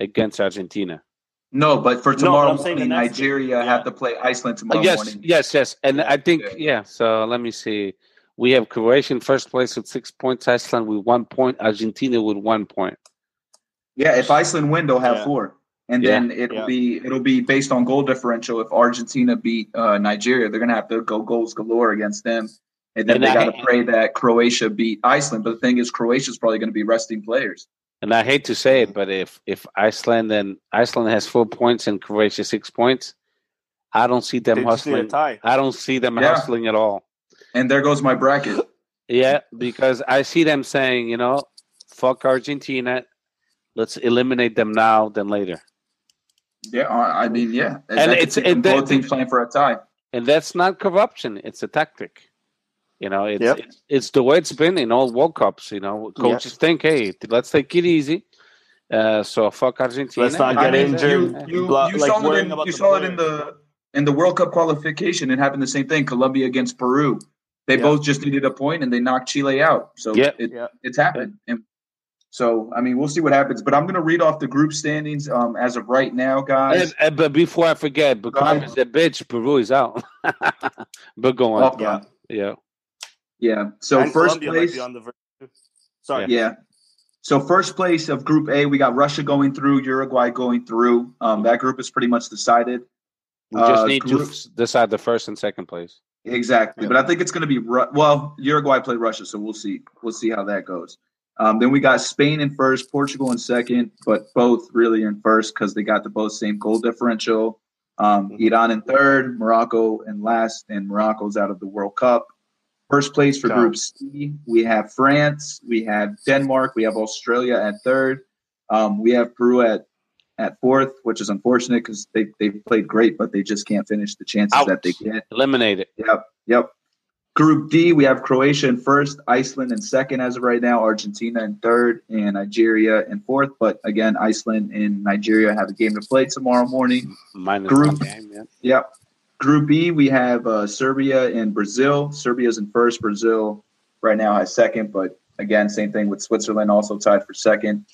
against Argentina. No, but for tomorrow I'm saying morning. Nigeria Yeah. have to play Iceland tomorrow yes, morning. yes, yes, and Yeah. I think Yeah. yeah. So let me see. We have Croatia in first place with six points, Iceland with one point, Argentina with one point. Yeah, if Iceland win, they'll have Yeah. four, and Yeah. then it'll Yeah. be it'll be based on goal differential. If Argentina beat uh, Nigeria, they're gonna have to go goals galore against them, and then And they I- got to pray that Croatia beat Iceland. But the thing is, Croatia's probably going to be resting players. And I hate to say it, but if if Iceland and Iceland has four points and Croatia six points, I don't see them They just need a hustling. tie. I don't see them Yeah. hustling at all. And there goes my bracket. Yeah, because I see them saying, you know, fuck Argentina, let's eliminate them now than later. Yeah, I I mean, yeah, And That it's- and both that- teams playing for a tie. And that's not corruption; it's a tactic. You know, it's Yep. it's, it's the way it's been in all World Cups. You know, coaches think, hey, let's take it easy, Uh, so fuck Argentina. Let's not I get mean, injured. You, you, Blah- you like saw it in, you the saw it in the in the World Cup qualification. It happened the same thing. Colombia against Peru. They Yeah. both just needed a point and they knocked Chile out. So Yeah. it, Yeah. it's happened. And so I mean, we'll see what happens. But I'm going to read off the group standings um, as of right now, guys. Uh, uh, but before I forget, because ahead. the bitch Peru is out. but go on. Off- Yeah. Yeah. yeah. So And first Colombia might place. on the verge. Sorry. Yeah. So first place of Group A, we got Russia going through, Uruguay going through. Um, that group is pretty much decided. We just Uh, need to group- f- decide the first and second place. Exactly, Yeah. but I think it's going to be Ru- well. Uruguay played Russia, so we'll see. We'll see how that goes. Um, then we got Spain in first, Portugal in second, but both really in first because they got the both same goal differential. Um, Mhm. Iran in third, Morocco in last, and Morocco's out of the World Cup. First place for. Group C, we have France, we have Denmark, we have Australia at third, um, we have Peru at at fourth, which is unfortunate because they they played great, but they just can't finish the chances Out. that they get. Eliminate it. Yep, yep. Group D, we have Croatia in first, Iceland in second as of right now, Argentina in third, and Nigeria in fourth. But again, Iceland and Nigeria have a game to play tomorrow morning. Minus Group. game. Yeah. Yep. Group B, we have uh, Serbia and Brazil. Serbia's in first. Brazil right now has second, but again, same thing with Switzerland, also tied for second,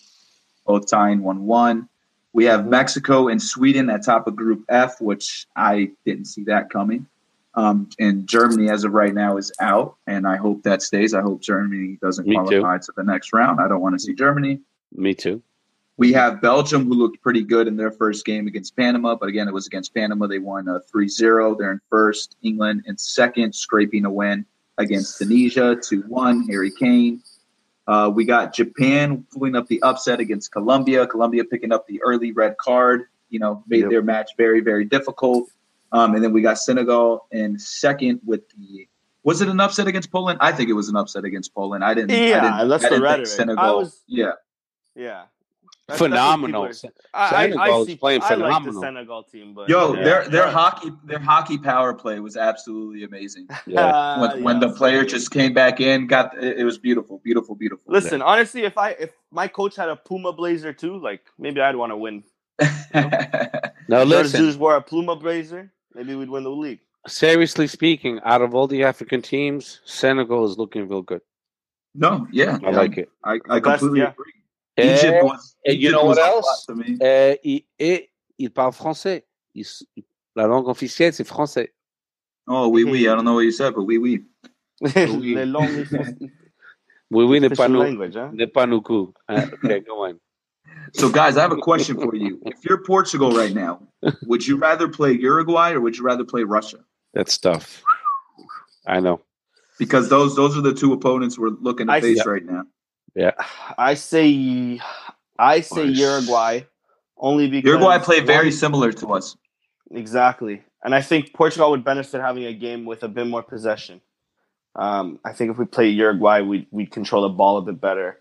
both tying 1 1. We have Mexico and Sweden at top of Group F, which I didn't see that coming. Um, and Germany, as of right now, is out, and I hope that stays. I hope Germany doesn't Me too. qualify to the next round. I don't want to see Germany. Me too. We have Belgium, who looked pretty good in their first game against Panama, but again, it was against Panama. They won uh, 3 0. They're in first. England in second, scraping a win against Tunisia 2 1. Harry Kane. Uh, we got Japan pulling up the upset against Colombia. Colombia picking up the early red card, you know, made Yep. their match very, very difficult. Um, and then we got Senegal in second with the. Was it an upset against Poland? I think it was an upset against Poland. I didn't. I Yeah, didn't, that's I the didn't think rhetoric. Senegal. I was- yeah. Yeah. That's- that's Phenomenal. people I, I, Senegal I is see, playing I like the phenomenal. Senegal team, but Yo, yeah. their their Yeah. hockey their hockey power play was absolutely amazing. Yeah. Uh, When, when the yes. player just came back in, got it, it was beautiful, beautiful, beautiful. Listen, honestly, if I if my coach had a Puma blazer too, like maybe I'd want to win. Now George listen. Jesus wore a Puma blazer, maybe we'd win the league. Seriously speaking, out of all the African teams, Senegal is looking real good. no, yeah, I like it. I, I The best, completely yeah. agree. Egypt Eh, was. and you know was what else? lot To me. euh, il, et il parle français. Il la langue officielle, c'est français. Oh, oui, oui. I don't know what you said, but oui, oui. Les longs Oui, oui, n'est pas official nous, language, huh? n'est pas nous coup. Okay, go on. So, guys, I have a question for you. If you're Portugal right now, would you rather play Uruguay or would you rather play Russia? That's tough. I know. Because those those are the two opponents we're looking to I- face Yeah. right now. I say, I say Nice. Uruguay, only because Uruguay play very one- similar to us. Exactly. And I think Portugal would benefit having a game with a bit more possession. Um, I think if we play Uruguay, we we control the ball a bit better.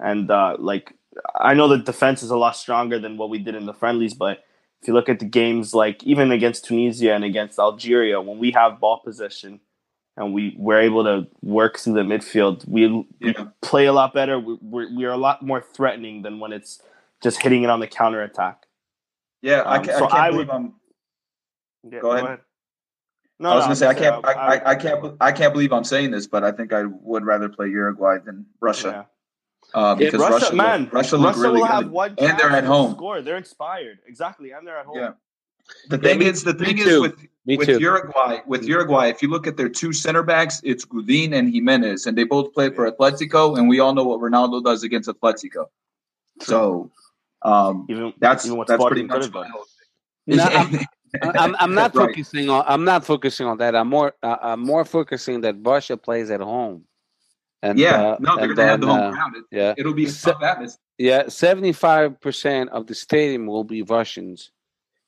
And uh, like I know the defense is a lot stronger than what we did in the friendlies, but if you look at the games like even against Tunisia and against Algeria, when we have ball possession and we we're able to work through the midfield, we, we play a lot better. We, we're, we are a lot more threatening than when it's just hitting it on the counter attack. Yeah, I, Um, ca- I can't I believe would- I'm Yeah, Go ahead. No, I was no, gonna say I can't I, I, I can't I can't believe I'm saying this, but I think I would rather play Uruguay than Russia yeah. uh, Yeah, because Russia, Russia, man, Russia look really will good. have one And they're at home. Score, they're inspired, exactly, and they're at home. Yeah. The Yeah, thing me- is, the me thing is too. with Me with too. Uruguay, with Uruguay, if you look at their two center backs, it's Godín and Jimenez, and they both play for Atletico, and we all know what Ronaldo does against Atletico. So um, Even that's even what that's pretty much my done. whole No, thing. I'm, I'm not Right. focusing on. I'm not focusing on that. I'm more. Uh, I'm more focusing that Russia plays at home. And yeah, uh, no, they're and gonna have the home uh, ground. It, Yeah, it'll be a tough atmosphere. yeah. Seventy-five percent of the stadium will be Russians,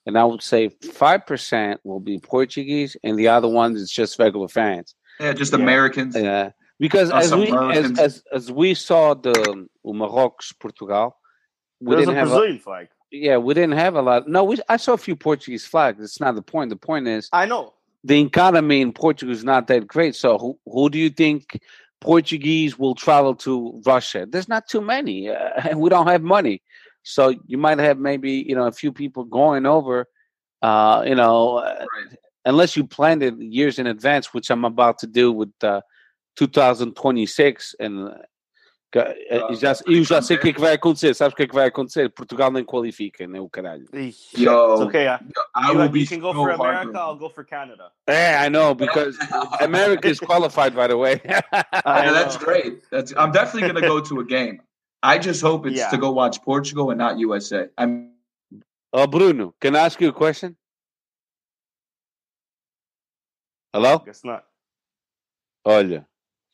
and I would say five percent will be Portuguese, and the other ones is just regular fans. Yeah, just Yeah. Americans. Yeah, because as we as, as as we saw the Morocco Portugal, we There's a didn't have. A, Brazilian flag. yeah, we didn't have a lot. No, we, I saw a few Portuguese flags. It's not the point. The point is I know. the economy in Portugal is not that great. So who who do you think Portuguese will travel to Russia? There's not too many. Uh, we don't have money. So you might have maybe you know a few people going over. Uh, you know, uh, Right. unless you planned it years in advance, which I'm about to do with uh, 2026 and uh, ca- Ah, e já, eu já sei o que é que vai acontecer. Sabes o que é que vai acontecer? Portugal nem qualifica, nem o caralho. Yo, It's okay. Yeah. I you, will you be can go so for America. heartbroken. I'll go for Canada. Yeah, I know because America is qualified, by the way. I Yeah, that's great. That's I'm definitely gonna go to a game. I just hope it's Yeah. to go watch Portugal and not USA. I'm oh, Bruno, can I ask you a question? Hello? Guess not. Olha,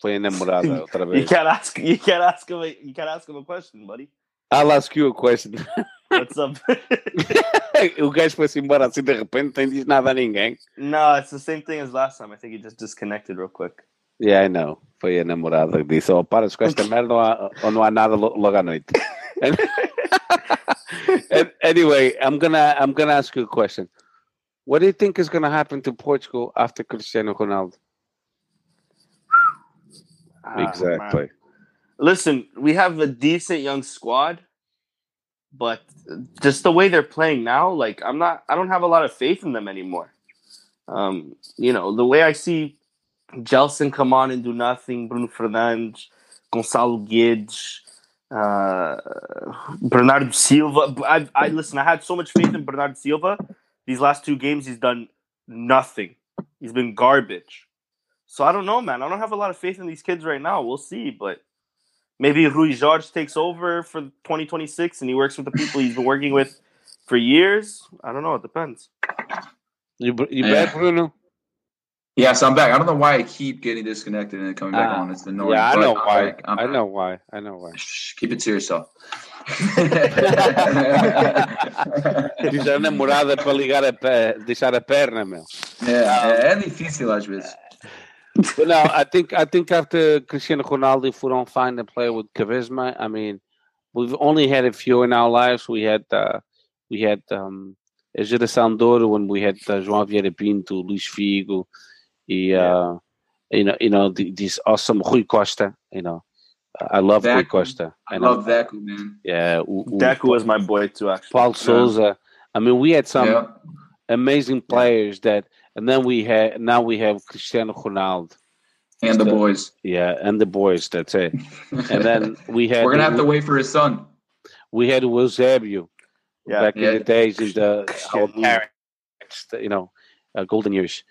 foi a namorada outra You can't ask. You can't ask him. A, you can't ask him a question, buddy. I'll ask you a question. What's up? o gajo foi-se embora assim de repente, nem diz nada a ninguém. no, it's the same thing as last time. I think he just disconnected real quick. Yeah, I know. Foi a namorada que disse: Oh, para com esta merda ou, há- ou não há nada logo à noite. And- and anyway, I'm gonna I'm gonna ask you a question. What do you think is gonna happen to Portugal after Cristiano Ronaldo? Ah, man. exactly. Listen, we have a decent young squad, but just the way they're playing now, like I'm not, I don't have a lot of faith in them anymore. Um, you know, the way I see Gelson come on and do nothing, Bruno Fernandes, Gonçalo Guedes, uh, Bernardo Silva. I, I listen. I had so much faith in Bernardo Silva. These last two games, he's done nothing. He's been garbage. So I don't know, man. I don't have a lot of faith in these kids right now. We'll see, but maybe Rui Jorge takes over for 2026 and he works with the people he's been working with for years. I don't know. It depends. You you Yeah. bet, Bruno? Yes, I'm back. I don't know why I keep getting disconnected and then coming back Ah, on. It's annoying. yeah, I but know I'm why. back. I'm I know why. I know why. Shh, keep it to yourself. Diz a namorada para ligar a pé, deixar a perna, meu. é, é difícil às vezes. But no, I think I think after Cristiano Ronaldo, if we don't find a player with charisma, I mean, we've only had a few in our lives. We had uh, we had um, a geração de ouro when we had uh, João Vieira Pinto, Luís Figo, e, uh, you know, you know, the, this awesome Rui Costa. You know, I love Rui Costa. I And, uh, love Deco, man. Yeah, o, o Deco was my boy too, actually. Paul Souza. I mean, we had some yeah. amazing players that, and then we had now we have Cristiano Ronaldo. And the So- boys. Yeah, and the boys. That's it. And then we had We're gonna have to wait for his son. we had Eusebio Yeah. back Yeah. in the days in the our parents, you know, uh, golden years.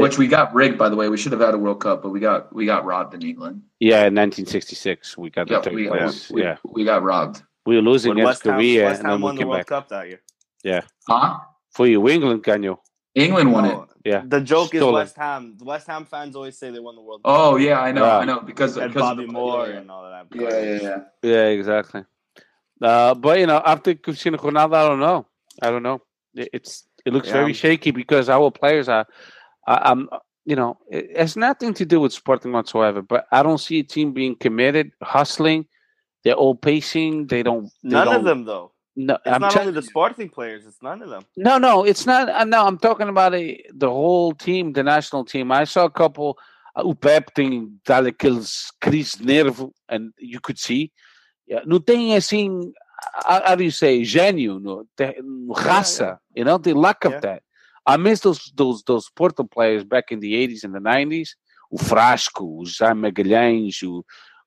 Which we got rigged, by the way. We should have had a World Cup, but we got we got robbed in England. Yeah, in 1966 we got the Yeah, third we, place. we, yeah, we got robbed. we were losing When against West Ham, Korea, West and Ham then we won the World back. Cup that year. Yeah. Huh? For you, England ganhou. England won it. Yeah. The joke is Stolen. West Ham. The West Ham fans always say they won the World Cup. Oh yeah, I know, Yeah. I know. Because and because of Bobby the- Moore yeah, and all of that. yeah, yeah, yeah. Yeah, exactly. Uh, but you know, after Cristiano Ronaldo, I don't know. I don't know. It- It's it looks Yeah. very shaky because our players are. I, I'm, you know, it has nothing to do with Sporting whatsoever. But I don't see a team being committed, hustling. They're all pacing. They don't. They None don't, of them, though. No, It's I'm not only the. Sporting players. It's none of them. No, no, it's not. Uh, no, I'm talking about a, the whole team, the national team. I saw a couple. Uh, o Pepe tem dado aqueles crises de nervo, and you could see. Yeah, não tem assim, how, do you say, gênio, no, te, no raça, you know, the lack of Yeah. that. I miss those those those Porto players back in the 80s and the 90s. O Frasco, o Jaime Magalhães, o,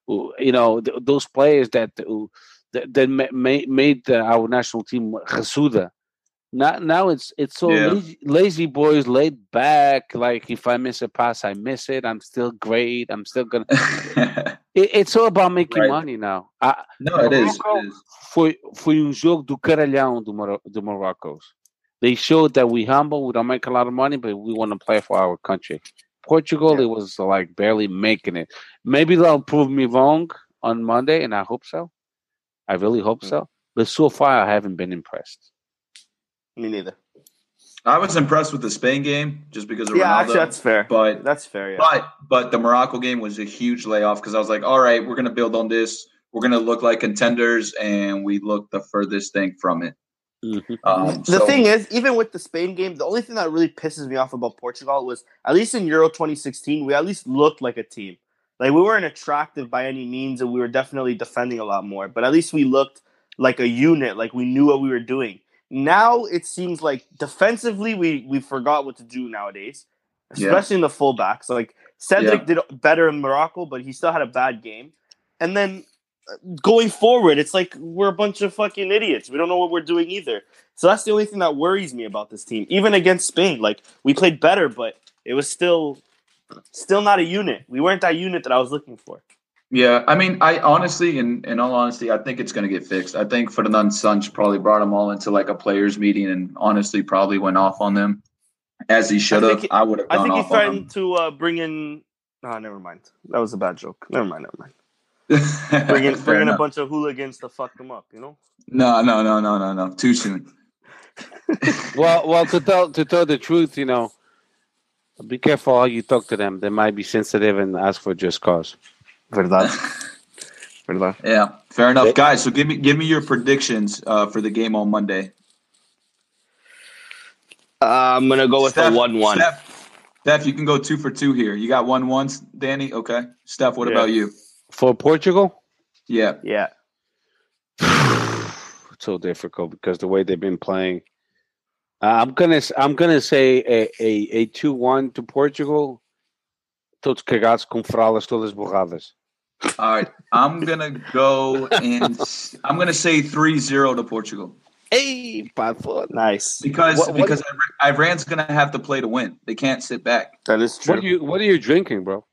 o, you know, th- those players that that, that ma- ma- made uh, our national team rasuda. Now, now it's it's so Yeah. lazy, lazy boys laid back. Like if I miss a pass, I miss it. I'm still great. I'm still gonna. It, it's all about making Right. money now. I, no, it is. Morocco It is. foi foi um jogo do caralhão do Moro, do Morocco's. They showed that we humble, we don't make a lot of money, but we want to play for our country. Portugal, Yeah. it was like barely making it. Maybe they'll prove me wrong on Monday, and I hope so. I really hope Mm. so. But so far, I haven't been impressed. Me neither. I was impressed with the Spain game just because of Yeah, Ronaldo. actually, that's fair. but That's fair. Yeah. but but the Morocco game was a huge layoff because I was like, all right, we're gonna build on this. We're gonna look like contenders, and we looked the furthest thing from it. Mhm. Um, the so- thing is, even with the Spain game, the only thing that really pisses me off about Portugal was at least in Euro 2016, we at least looked like a team. Like we weren't attractive by any means, and we were definitely defending a lot more. But at least we looked like a unit, like we knew what we were doing. Now it seems like defensively we we forgot what to do nowadays, especially in the fullbacks. Like Cedric Yeah. did better in Morocco, but he still had a bad game. And then going forward, it's like we're a bunch of fucking idiots. We don't know what we're doing either. So that's the only thing that worries me about this team. Even against Spain, like we played better, but it was still still not a unit. We weren't that unit that I was looking for. Yeah, I mean, I honestly, in, in all honesty, I think it's going to get fixed. I think Fernando Santos probably brought them all into like a players' meeting and honestly probably went off on them as he should have. he- I would have I think he threatened to uh, bring in. Oh, never mind. That was a bad joke. Never mind. Never mind. Them. Bring in, bring in a bunch of hooligans to fuck them up. You know. No, no, no, no, no, no. Too soon. Well, well, to tell to tell the truth, you know, be careful how you talk to them. They might be sensitive and ask for just cause. Verdad. Verdad. Yeah, fair enough, guys. So give me give me your predictions uh, for the game on Monday. Uh, I'm gonna go with Steph- a one-one. Steph, Steph, you can go two for two here. You got one ones, Danny. Okay, Steph. What Yeah. about you? For Portugal, Yeah, Yeah. it's so difficult because the way they've been playing. Uh, I'm gonna s- I'm gonna say a a, a two one to Portugal. Todos cagados com fraldas todas borradas. All right, I'm gonna go and I'm gonna say 3-0 to Portugal Hey, pá, Nice. because What- what- because Iran- Iran's gonna have to play to win. They can't sit back. That is true. What are you What are you drinking, bro?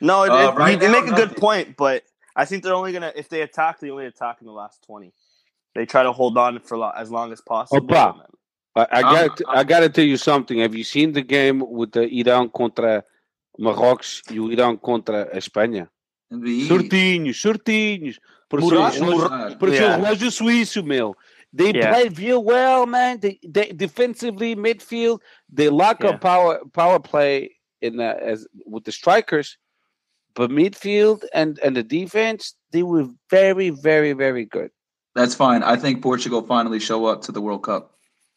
No, it, Uh, it- right you, you now, make a good point, but I think they're only gonna if they attack, they only attack in the last twenty. They try to hold on for lo- as long as possible. Opa. and I, I I'm- got I got to tell you something. Have you seen the game with the Iran contra Marrocos e o Irão contra a Espanha? The- Surtinhos, surtinhos. Parecia Muralha, um relógio- Muralha. parecia Yeah. um relógio suíço, meu. They Yeah. play real well, man. They, they defensively, midfield, they lock Yeah. up power power play in the, as with the strikers, but midfield and and the defense, they were very, very, very good. That's fine. I think Portugal finally show up to the World Cup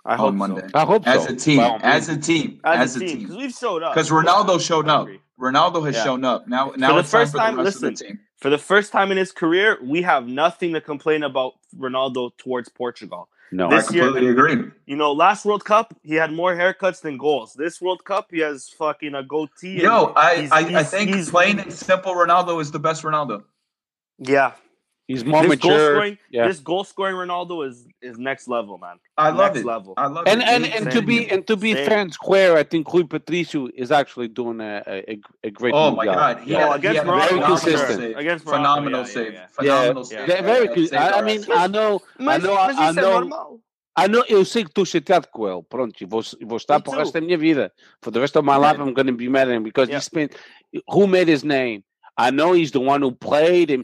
I hope on Monday So. I hope as so. a team. As a team. As, a team, because we've showed up. Because Ronaldo showed up. Ronaldo has Yeah. shown up. Now, now the it's time first for time- the rest listen, of the team. For the first time in his career, we have nothing to complain about Ronaldo towards Portugal. No. I This year- completely agree. You know, last World Cup he had more haircuts than goals. This World Cup he has fucking a goatee. Yo, I, he's- I, I think he's- plain and simple Ronaldo is the best Ronaldo. yeah. He's more This goal mature. scoring, yeah. this goal scoring Ronaldo is is next level, man. I love Next it. level. I love and it. and, and, and to be and to be Same. fair and square, I think Rui Patricio is actually doing a a, a great. Oh my job. God! He Yeah. had, Oh, he against had Morocco, Very phenomenal consistent. save. Against Morocco, phenomenal yeah, yeah, save. yeah. Phenomenal Yeah, save. They're very Yeah, good. saved I, I mean. I know, I know, mas I isso é know. I know. Eu sei que estou chateado com ele. Pronto, e vou, vou estar para o resto da minha vida. For the rest of my life, I'm going to be mad at him because Yeah. he spent. Who made his name? I know he's the one who played him,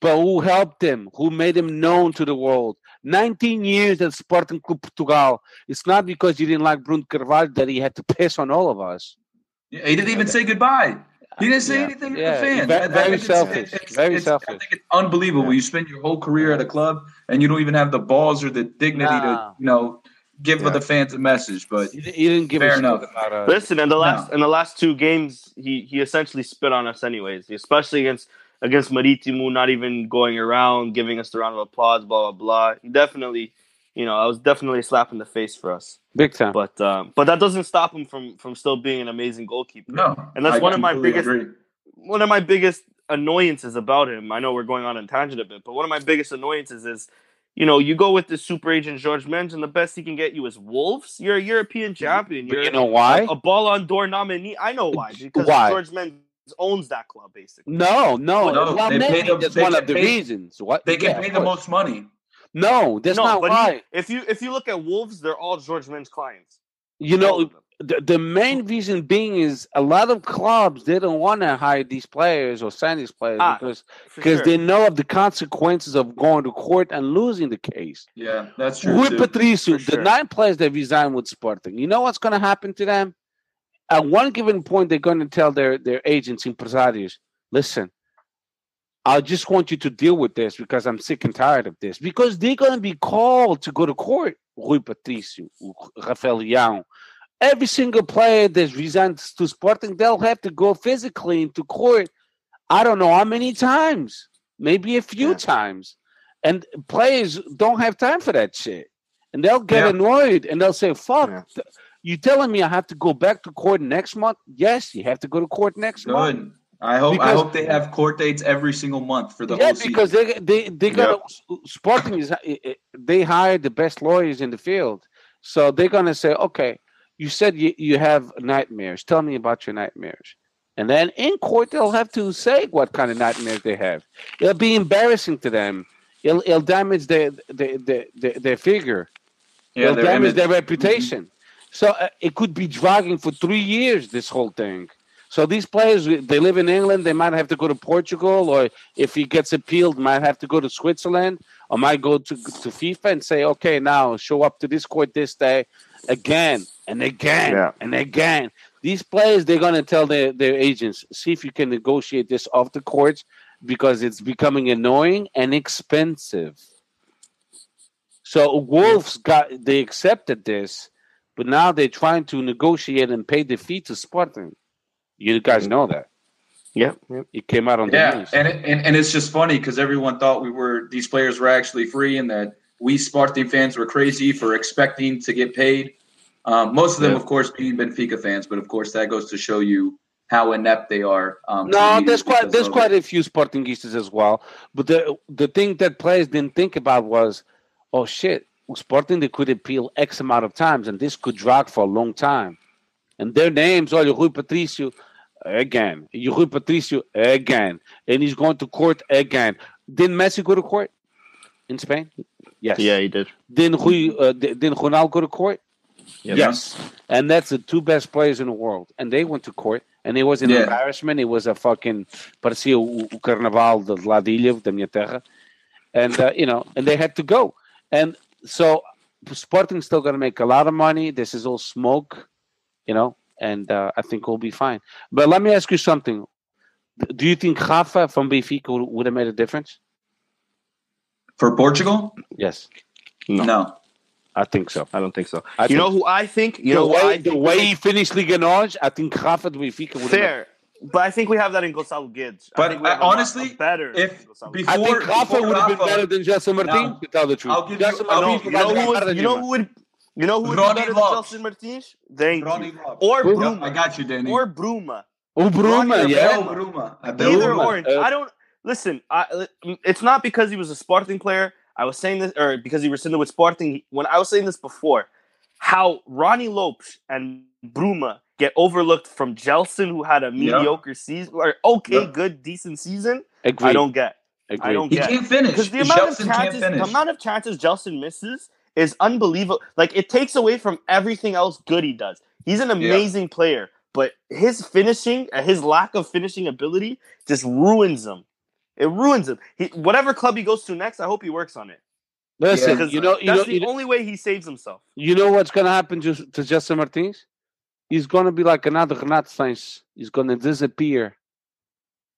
but who helped him? Who made him known to the world? 19 years at Sporting Clube Portugal. It's not because you didn't like Bruno Carvalho that he had to piss on all of us. Yeah, He didn't even say goodbye. He didn't say Yeah. anything to Yeah, the fans. ve- I- I very think it's- selfish. it's- Very it's- I think it's unbelievable. Yeah. You spend your whole career at a club and you don't even have the balls or the dignity Nah. to, you know, give Yeah. the fans a message. But He, he didn't give Fair a shit enough. about. Listen, in the last No. in the last two games, he he essentially spit on us anyways, especially against against Marítimo, not even going around giving us the round of applause, blah blah blah. Definitely, you know, I was definitely a slap in the face for us. Big time. But um, but that doesn't stop him from from still being an amazing goalkeeper. no. And that's I one of my biggest- agree. One of my biggest annoyances about him, I know we're going on a tangent a bit, but one of my biggest annoyances is, you know, you go with the super agent George Mendes, and the best he can get you is Wolves. You're a European champion. You're you know why? a Ballon d'Or nominee. I know why because Why? George Mendes owns that club basically. No, no, No, well, they maybe pay them- that's they one of the pay- reasons. What They can yeah, pay the most money. No, that's no, not why. he, if you if you look at Wolves, they're all George Mendes clients. you know, the, the main reason being is a lot of clubs they don't want to hire these players or sign these players Ah, because because sure. they know of the consequences of going to court and losing the case. Yeah, that's true. Rui too. Patricio, For the sure. nine players that resigned with Sporting, you know what's going to happen to them? At one given point, they're going to tell their, their agents, impresarios, listen, I just want you to deal with this because I'm sick and tired of this. Because they're going to be called to go to court. Rui Patricio, Rafael Leão, every single player that resigns to Sporting, they'll have to go physically into court. I don't know how many times, maybe a few Yeah. times. and players don't have time for that shit, and they'll get Yeah. annoyed and they'll say, "Fuck." Yeah. You telling me I have to go back to court next month? Yes, you have to go to court next month. Good. I hope I hope they have court dates every single month for the yeah, whole season. because they they they gonna Sporting is eh, they hired the best lawyers in the field, so they're gonna say, okay, you said you, you have nightmares. Tell me about your nightmares, and then in court they'll have to say what kind of nightmares they have. It'll be embarrassing to them. It'll, it'll damage their their, their, their, their figure. yeah, it'll their damage image. their reputation. So uh, it could be dragging for three years. This whole thing. So these players, they live in England. They might have to go to Portugal, or if he gets appealed, might have to go to Switzerland, or might go to to FIFA and say, "Okay, now show up to this court this day, again and again Yeah. and again." These players, they're gonna tell their their agents, "See if you can negotiate this off the courts." Because it's becoming annoying and expensive. So Wolves got they accepted this, but now they're trying to negotiate and pay the fee to Sporting. You guys know that Yep. yep. it came out on the news. and, it, and and it's just funny because everyone thought we were these players were actually free, and that we Spartan fans were crazy for expecting to get paid. Um, most of them, Yeah. of course, being Benfica fans, but of course that goes to show you how inept they are. Um, No, there's quite there's of quite it. a few Sportingistas as well. But the the thing that players didn't think about was, oh shit, Sporting they could appeal X amount of times, and this could drag for a long time. And their names, oh, Rui Patricio, again, Rui Patricio again, and he's going to court again. Didn't Messi go to court in Spain? Yes. Yeah, he did. Didn't Rui, uh, didn't Ronaldo go to court? Yep. Yes, and that's the two best players in the world, and they went to court, and it was an Yeah. embarrassment. It was a fucking parecia o, o carnaval de lá de ilha da minha terra, and uh, you know, and they had to go, and so Sporting's still going to make a lot of money. This is all smoke, you know, and uh, I think we'll be fine. But let me ask you something: Do you think Rafa from Benfica would, would have made a difference? for Portugal. Yes, No, No, I think so. I don't think so. I you think- know who I think? You the know who way, I the think way he finished Liga NOS, I think Rafa do Benfica would have made fair, but I think we have that in Gonçalo Guedes. I But, think we have a lot- honestly, a better if Gonçalo before- I think Rafa would have been better than Gelson Martins, No. to tell the truth. I'll give you- Gelson I'll No, Martins give you know vai who jogar would, you know who would, you know who would Rony be better Lopes. than Gelson Martins? Thank Rony you. Lopes. Or Yep, I got you, Danny. Or Bruma. O Bruma, Rony yeah. Abel Bruma. Abel Either Bruma. or. Uh, I don't listen. I, it's not because he was a Sporting player. I was saying this, or because he rescinded with Sporting. When I was saying this before, how Rony Lopes and Bruma get overlooked from Gelson, who had a mediocre season, or okay, Yeah. good, decent season. Agreed. I don't get. Agreed. I don't He get. can't finish. Because the amount of chances, the amount of chances Gelson misses is unbelievable. Like it takes away from everything else good he does. He's an amazing player, but his finishing, uh, his lack of finishing ability, just ruins him. It ruins him. He, whatever club he goes to next, I hope he works on it. Listen, Because you know, you that's know, the you know, only way he saves himself. you know what's going to happen to, to Justin Martins? He's going to be like another Sainz. He's going to disappear.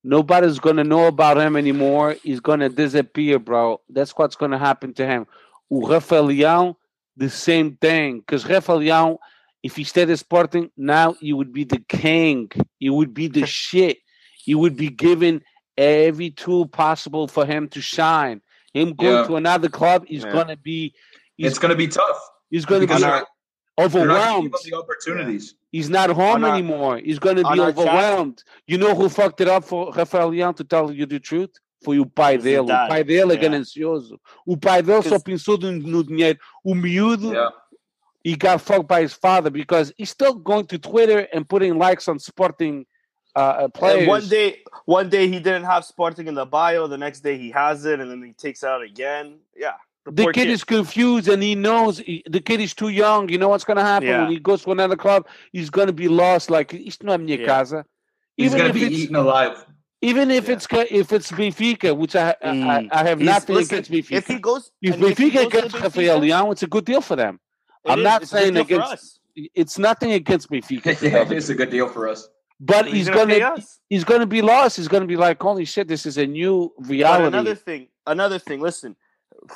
Nobody's going to know about him anymore. He's going to disappear, bro. That's what's going to happen to him. O Rafael Leão, the same thing. Because Rafael Leão, if he stayed at Sporting, now he would be the king. He would be the shit. He would be given every tool possible for him to shine. Him going Yeah. to another club is Yeah. to be. He's It's going to be tough. He's going to because be you're- You're not overwhelmed. the opportunities. He's not home our- anymore. He's going to be overwhelmed. You know who fucked it up for Rafael Leão, to tell you the truth? Foi o pai O dele. O Zidane, pai dele é yeah. ganancioso. O pai dele só pensou no, no dinheiro. O miúdo, Yeah. he got fucked by his father because he's still going to Twitter and putting likes on sporting uh, uh, And players. one day, one day he didn't have Sporting in the bio. The next day he has it, and then he takes it out again. Yeah, the poor kid is confused and he knows he- the kid is too young. You know what's going to happen Yeah. when he goes to another club? He's going to be lost. Like, isto não é minha Yeah. casa. He's going to be eaten alive. Even if Yeah. it's if it's Benfica, which I I, Mm. I have He's- nothing listen, against Benfica. If he goes, if and if he Benfica goes to gets Rafael Benfica, Leão, it's a good deal for them. it I'm is- not it's a good saying against- It's nothing against Benfica, to tell the it's a good deal for us. but He's he's gonna gonna he's gonna be lost. He's gonna be like, holy shit, this is a new But reality. another thing, another thing. Listen,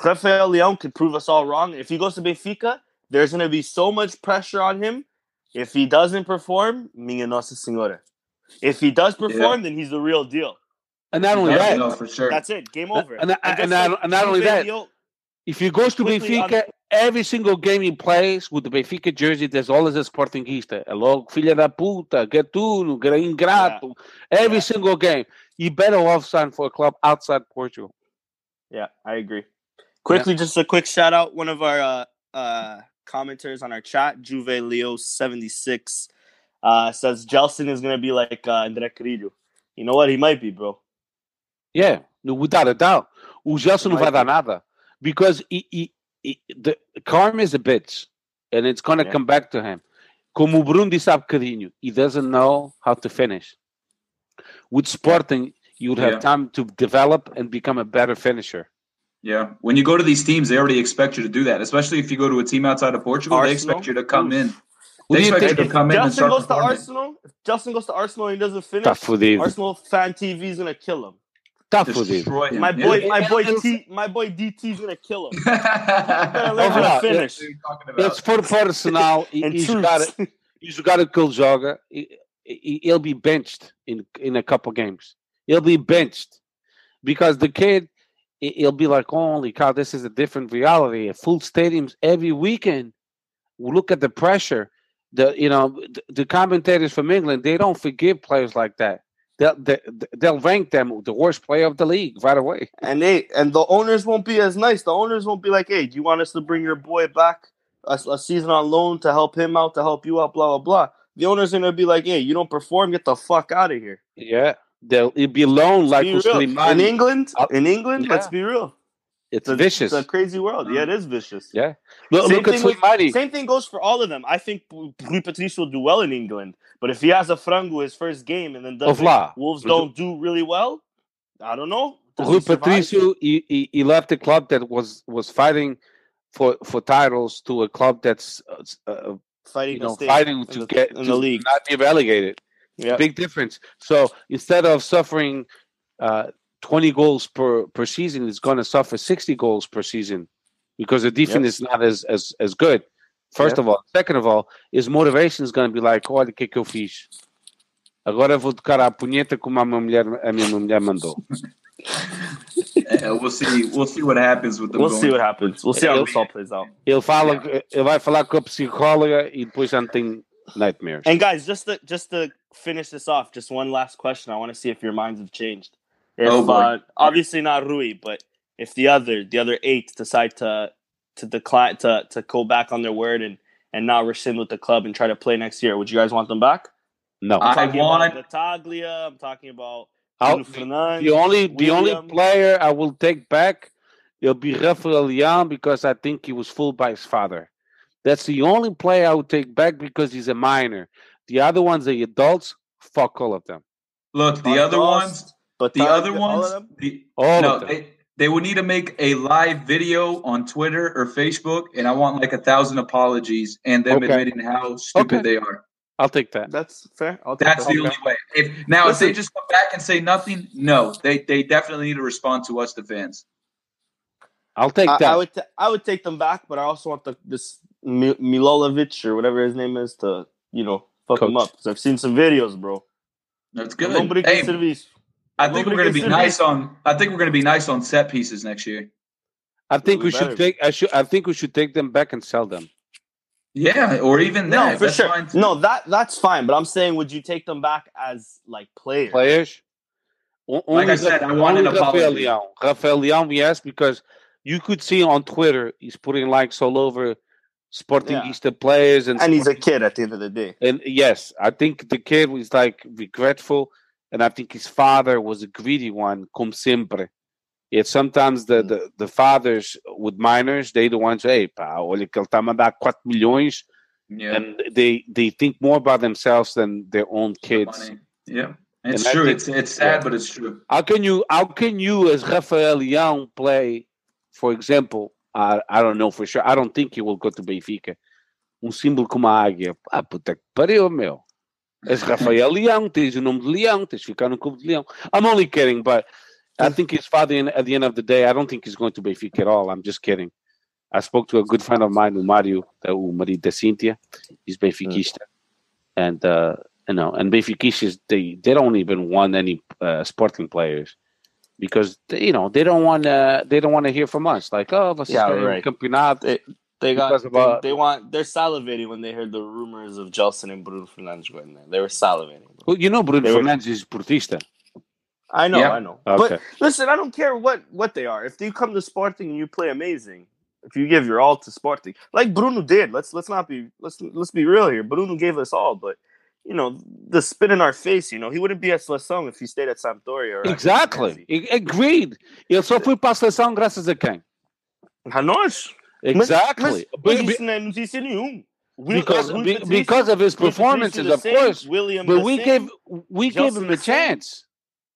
Rafael Leão could prove us all wrong. If he goes to Benfica, there's going to be so much pressure on him. If he doesn't perform, minha Nossa Senhora. If he does perform, then he's the real deal. And not only that, no, for sure. That's it. Game over. and- and just not- and not only that, Leo- if he goes to Quickly on- Benfica, every single game he plays with the Benfica jersey, there's always a Sportingista. Hello, filha da puta, gatuno, gra- ingrato. Every Yeah. single game. You better off sign for a club outside Portugal. Yeah, I agree. Quickly, just a quick shout out. One of our uh, uh, commenters on our chat, Juve Leo seventy six, uh, says Gelson is gonna be like uh, André Carrillo. You know what? He might be, bro. Yeah, no, without a doubt. O Gelson não vai dar nada. Because he, he, he, the karma is a bitch. And it's going to Yeah. come back to him. Como o Bruno disse há bocadinho, he doesn't know how to finish. With Sporting, you would have Yeah. time to develop and become a better finisher. Yeah. When you go to these teams, they already expect you to do that. Especially if you go to a team outside of Portugal, they expect you to come in. Who They do you expect think you to come in and Justin start goes to. Arsenal. If Justin goes to Arsenal and he doesn't finish, Arsenal fan TV is gonna kill him. Tá fudido. Destroy him. My boy, Yeah. my boy T, my boy DT is gonna kill him. learn how how to to finish. What are you talking about? It's for for Arsenal. He, And he's truths. got it. He's got a cool jogger. He, he, he'll be benched in in a couple games. He'll be benched because the kid. He'll be like, oh, "Holy cow! This is a different reality. Full stadiums every weekend. Look at the pressure. The you know the, the commentators from England they don't forgive players like that. They'll they, they'll rank them the worst player of the league right away. And they and the owners won't be as nice. The owners won't be like, "Hey, do you want us to bring your boy back a, a season on loan to help him out, to help you out?" Blah blah blah. The owners are gonna be like, "Hey, you don't perform, get the fuck out of here." Yeah, they'll it'll be alone like Be. In England, Uh, in England, yeah. let's be real. It's It's a, vicious. It's a crazy world. Yeah, it is vicious. Yeah. Look, Same look at thing with-. Same thing goes for all of them. I think Rui Patricio will do well in England, but if he has a frango his first game and then doesn't, Wolves don't do really well, I don't know. Does Rui he? Patricio, he, he, he left a club that was was fighting for for titles to a club that's uh, uh, fighting, you to know fighting in to the, get in to the league. not be relegated. Yeah. Big difference. So instead of suffering uh, 20 goals per per season, it's going to suffer 60 goals per season because the defense Yep. is not as as as good. First Yep. of all, second of all, his motivation is going to be like, olha o que é que eu fiz. Agora vou tocar a punheta como a minha mulher, a minha mulher mandou. Yeah, we'll see. We'll see what happens with the. We'll going. see what happens. We'll see how It'll this all plays out. Ele fala, ele vai falar com a psicóloga e depois já não tem nightmares. And guys, just to just to finish this off, just one last question. I want to see if your minds have changed. If Oh, boy. uh, obviously not Rui, but if the other the other eight decide to to decline to to go back on their word and and not rescind with the club and try to play next year, would you guys want them back? No. I talking want- about Battaglia. I'm talking about I'll- Fernandes. the only the only player I will take back it'll be Rafael Leão because I think he was fooled by his father. That's the only player I would take back because he's a minor. The other ones, the adults, fuck all of them. Look, the other Frost, ones, but the other ones, the, All no, of them. they, they would need to make a live video on Twitter or Facebook, and I want like a thousand apologies and them Okay. admitting how stupid Okay. they are. I'll take that. That's fair. I'll take That's that. the only way. If now if they just come back and say nothing, no, they they definitely need to respond to us, the fans. I'll take I, that. I would t- I would take them back, but I also want the this Mi- Milojevic or whatever his name is to you know fuck him Coach. up. 'Cause I've seen some videos, bro. That's good. Nobody Hey, can service. I think we're gonna be can nice on. I think we're gonna be nice on set pieces next year. I think we We should better. take. I should. I think we should take them back and sell them. Yeah, or even No, that. for That's sure. fine. No, that that's fine. But I'm saying, would you take them back as like players? Players. O- Like I only said, Ra- I wanted only Rafael apology. Leão. Rafael Leão, yes, because you could see on Twitter he's putting likes all over Sportingista players and And he's a kid at the end of the day. And yes, I think the kid was like regretful, and I think his father was a greedy one, como sempre. Yet sometimes the, mm. the, the fathers with minors, they the ones, hey, pá, olha que ele está a mandar 4 milhões, Yeah, and they, they think more about themselves than their own kids. Yeah, it's And true. think- it's it's sad, yeah. but it's true. How can you, how can you as Rafael Leão play, for example, I, I don't know for sure, I don't think he will go to Benfica, um símbolo como a águia. Ah, puta que pariu, meu. És Rafael Leão, tens o nome de Leão, tens de ficar no clube de Leão. I'm only kidding, but I think his father, at the end of the day, I don't think he's going to Benfica at all. I'm just kidding. I spoke to a good friend of mine, o Mário, uh, o marido da Cíntia. He's Benfiquista. And uh, you know, and Benfica they they don't even want any uh, sporting players because they, you know they don't want to they don't want to hear from us like oh Yeah, right. campeonato. They, they got they, they want they're salivating when they heard the rumors of Gelson and Bruno Fernandes going there. They were salivating. Well, you know Bruno They were- Fernandes is portista. I know, Yeah. I know. Okay. But listen, I don't care what what they are. If you come to Sporting and you play amazing, if you give your all to Sporting, like Bruno did, let's let's not be let's let's be real here. Bruno gave us all, but you know the spit in our face. You know he wouldn't be at Seleção if he stayed at Sampdoria. Or Exactly. Agreed. Ele só foi para a seleção graças a quem? A nós. Exactly. Mas, mas be- isso não é notícia nenhum. Because be- because of his performances, of course. William But we gave we gave him a chance.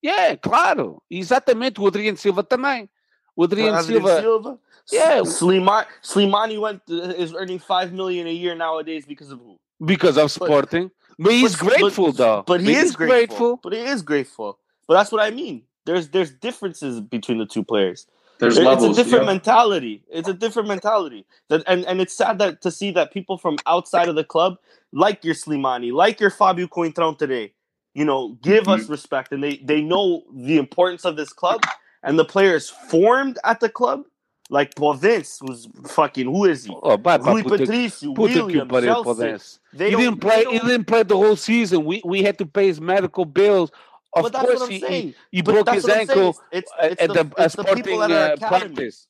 Yeah, claro. Exatamente. O Adriano Silva também. O Adriano Silva. Silva. Yeah. Slimani, Slimani went uh, is earning five million a year nowadays because of who? Because of Sporting. But he's But- grateful but, though. But he is grateful. grateful. But he is grateful. But that's what I mean. There's there's differences between the two players. There's It- levels. it's a different yeah. mentality. It's a different mentality. That and, and it's sad that to see that people from outside of the club, like your Slimani, like your Fabio Coentrão today, you know, give us Mm-hmm. respect and they they know the importance of this club and the players formed at the club, like Province was fucking who is he? Oh, vai para Rui puta, Patricio, puta que o William, pariu Chelsea. Podence. They He don't- didn't play. don't- He didn't play the whole season. We we had to pay his medical bills. Of but that's course, what I'm he, he, he broke his what I'm saying. ankle It's, at, it's at the, the, uh, it's the Sporting people at our uh, practice. It's-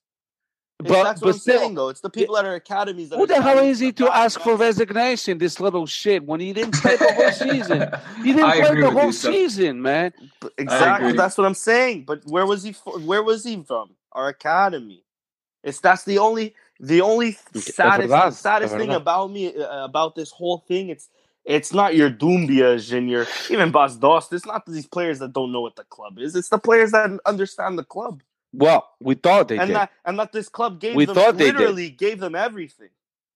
But that's but what I'm still, saying, though. It's the people at our academies. That who are the hell is he to ask for resignation? This little shit when he didn't play the whole season. He didn't I play the whole you, Steph. season, man. But Exactly. That's what I'm saying. But where was he? fo- Where was he from? Our academy. It's that's the only the only saddest verdade, the saddest thing about me uh, about this whole thing. It's it's not your Doumbias and your even Bas Dost. It's not these players that don't know what the club is. It's the players that understand the club Well, we thought they and did that and that this club gave We them thought they literally gave them everything.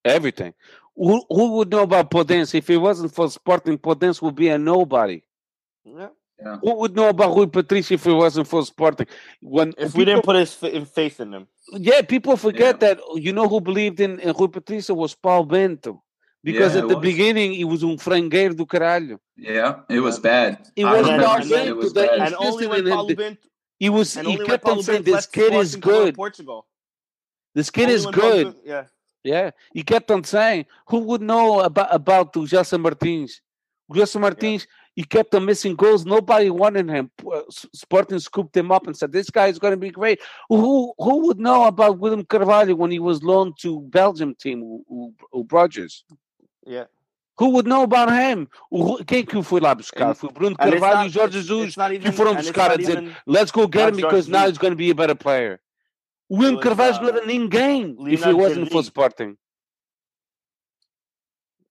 everything. Who, who would know about Podence if it wasn't for Sporting? Podence would be a nobody. Yeah. Who would know about Rui Patricio if it wasn't for Sporting? When If we didn't put his fa- faith in him, Yeah, people forget Yeah. that you know who believed in, in Rui Patrício was Paulo Bento. Because Yeah, at the was. beginning he was um frangueiro do caralho. Yeah, it was bad. It was remember Paulo and that then- it was Bento that bad. and only when in him. Paulo Bento He was and he kept on saying this kid is Sporting to go to good. Portugal. This kid Only is good. Bento- yeah. Yeah. He kept on saying, who would know about about the Gelson Martins? Gelson Martins, he kept on missing goals. Nobody wanted him. Uh, Sporting scooped him up and said, This guy is going to be great. Who who would know about William Carvalho when he was loaned to Belgium team, o, o, o Rogers? Yeah. Who would know about him? Quem que foi lá buscar? Foi Bruno Carvalho e Jorge Jesus it's not que even- foram and it's buscar a dizer, let's go get him because now he's going to be a better player. William Carvalho's uh, not a ninguém if it wasn't for Sporting.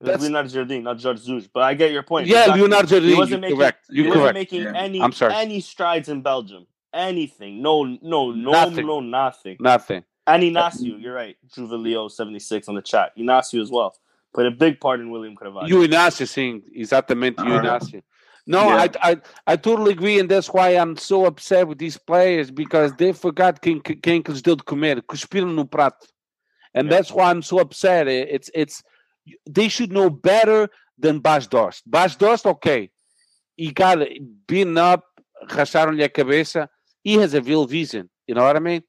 It was That's- Leonardo Jardim, not George Jesus. But I get your point. Yeah, Exactly. Leonardo He Jardim, you're wasn't making, correct. he You're wasn't correct. making Yeah. any I'm sorry. any strides in Belgium. Anything. No, no, no, Nothing. no, nothing. Nothing. And Inacio, you're right. Juve Leo seventy six on the chat. Inacio as well played a big part in William Carvalho. E o Inácio, sim, exatamente, e o Ah. Inácio. No, Yeah. I, I, I totally agree, and that's why I'm so upset with these players because they forgot quem, quem que lhes deu de comer, cuspiram no prato. And Yeah. that's why I'm so upset. It's, it's, they should know better than Bas Dost. Bas Dost, okay. He got beaten up, racharam-lhe a cabeça. He has a real vision, you know what I mean?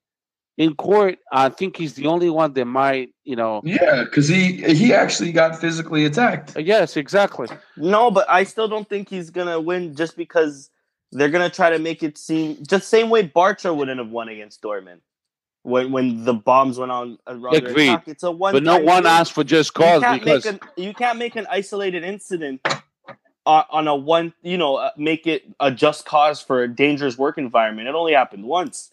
In court, I think he's the only one that might, you know. Yeah, because he he actually got physically attacked. Uh, yes, exactly. No, but I still don't think he's gonna win just because they're gonna try to make it seem just the same way Bartra wouldn't have won against Dortmund when when the bombs went on around Agreed. It's a one. But no one asked for just cause can't because. an you can't make an isolated incident on, on a one you know uh, make it a just cause for a dangerous work environment. It only happened once.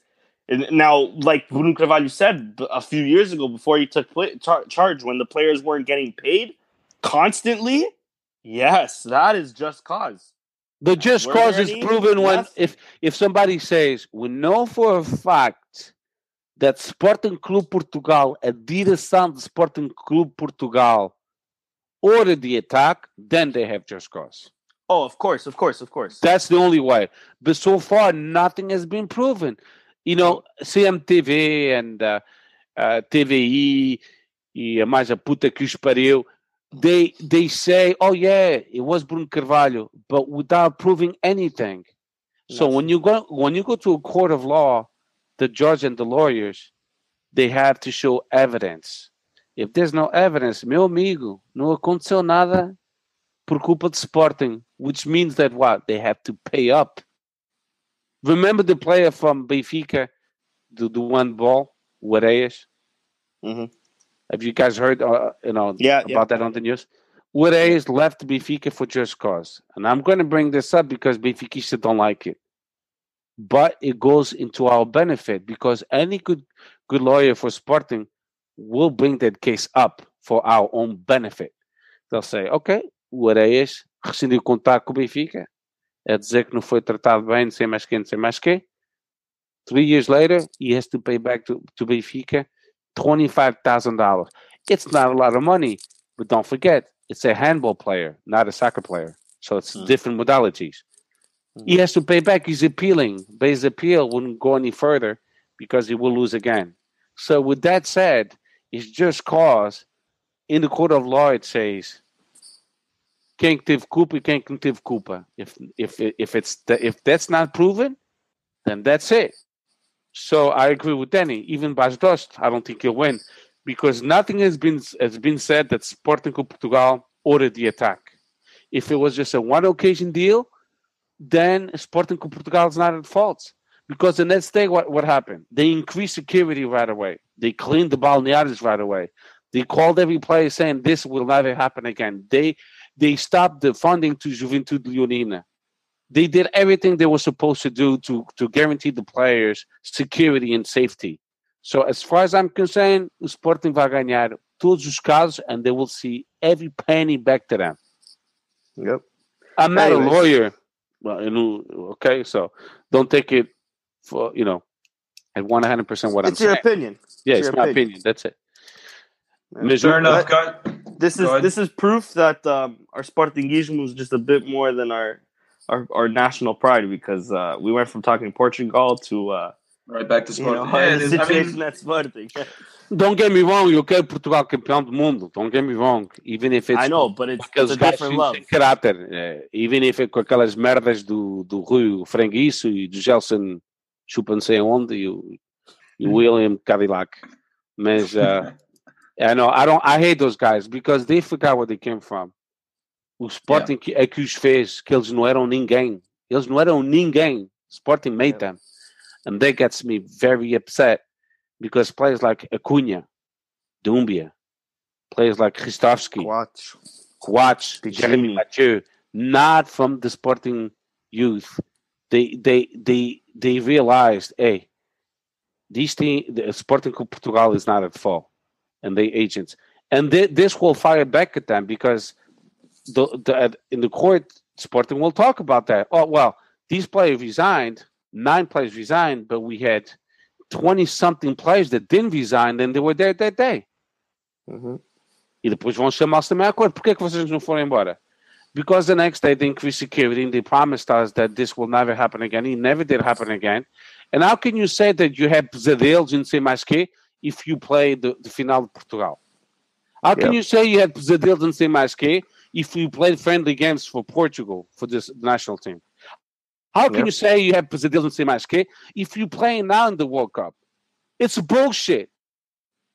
And now, like Bruno Carvalho said a few years ago, before he took pla char- charge, when the players weren't getting paid constantly, yes, that is just cause. The just Were cause is proven when Yes. if if somebody says we know for a fact that Sporting Clube Portugal, a direção de Sporting Clube Portugal, ordered the attack, then they have just cause. Oh, of course, of course, of course. That's the only way. But so far, nothing has been proven. You know, CMTV and uh, uh, TVI e a mais a puta que os pariu they they say, "Oh yeah, it was Bruno Carvalho," but without proving anything. So when you go when you go to a court of law, the judge and the lawyers, they have to show evidence. If there's no evidence, meu amigo, não aconteceu nada por culpa de Sporting, which means that what they have to pay up. Remember the player from Benfica, the, the one ball, Areias? Mhm. Have you guys heard, uh, you know, Yeah, about yeah. that on the news? Areias left Benfica for just cause, and I'm going to bring this up because Benfica don't like it, but it goes into our benefit because any good good lawyer for Sporting will bring that case up for our own benefit. They'll say, okay, o Areias rescindiu contato com o Benfica, é dizer que não foi tratado bem, não sei mais quem, não sei mais quê. Three years later, he has to pay back to, to Benfica $25,000. It's not a lot of money, but don't forget, it's a handball player, not a soccer player. So it's Hmm. different modalities. He mm. has to pay back. He's appealing, but his appeal wouldn't go any further because he will lose again. So, with that said, it's just cause in the court of law it says quem que teve culpa quem que não teve culpa. If if if it's the, if that's not proven, then that's it. So I agree with Danny. Even Bas Dost, I don't think he'll win because nothing has been has been said that Sporting Clube Portugal ordered the attack. If it was just a one occasion deal, then Sporting Clube Portugal is not at fault. Because the next day, what, what happened? They increased security right away. They cleaned the balnearies right away. They called every player saying this will never happen again. They they stopped the funding to Juventude Leonina. They did everything they were supposed to do to, to guarantee the players security and safety. So as far as I'm concerned, o Sporting vai ganhar todos os casos and they will see every penny back to them. Yep. I'm not Anyways. a lawyer. Well, you know, okay, so don't take it for you know at one hundred percent what I'm It's your saying. opinion. yeah, it's it's your my opinion. opinion. That's it. Yeah. Mizu- Fair enough, But- guys. This is Go ahead. this is proof that um, our Sportinguismo is just a bit more than our our, our national pride because uh, we went from talking Portugal to uh, Right back to you know Sporting. Yeah, is. I situation mean, Sporting. Don't get me wrong, eu quero Portugal campeão do mundo. Don't get me wrong. Even if it's I know, but it's, it's a different love. caráter. eh, even if é com aquelas merdas do, do Rui Franguiço e do Gelson chupa não sei onde e o, e o William Cadillac. Mas uh, I know I don't I hate those guys because they forgot where they came from. O Sporting que, é que os fez, que eles não eram ninguém. Eles não eram ninguém. Sporting made them. And that gets me very upset because players like Acuna, Doumbia, players like. Coates, Piccini. Jeremy Mathieu, not from the Sporting youth. They they they they realized, hey, these team, the Sporting Clube Portugal is not at fault, and they agents, and thi- this will fire back at them because the, the in the court, Sporting will talk about that. Oh well, these players resigned, nine players resigned, but we had twenty something players that didn't resign, and they were there that day. Mhm. E depois vão chamá-los também à corte. Por que, que vocês não foram embora? Because the next day they increased security and they promised us that this will never happen again. It never did happen again. And how can you say that you have pesadelos e não sei mais quê if you play the, the final de Portugal? How can Yep. you say you had pesadelos e não sei mais quê if you played friendly games for Portugal, for this national team? How can Yep. you say you have e sei mais quê if you play now in the World Cup? It's bullshit.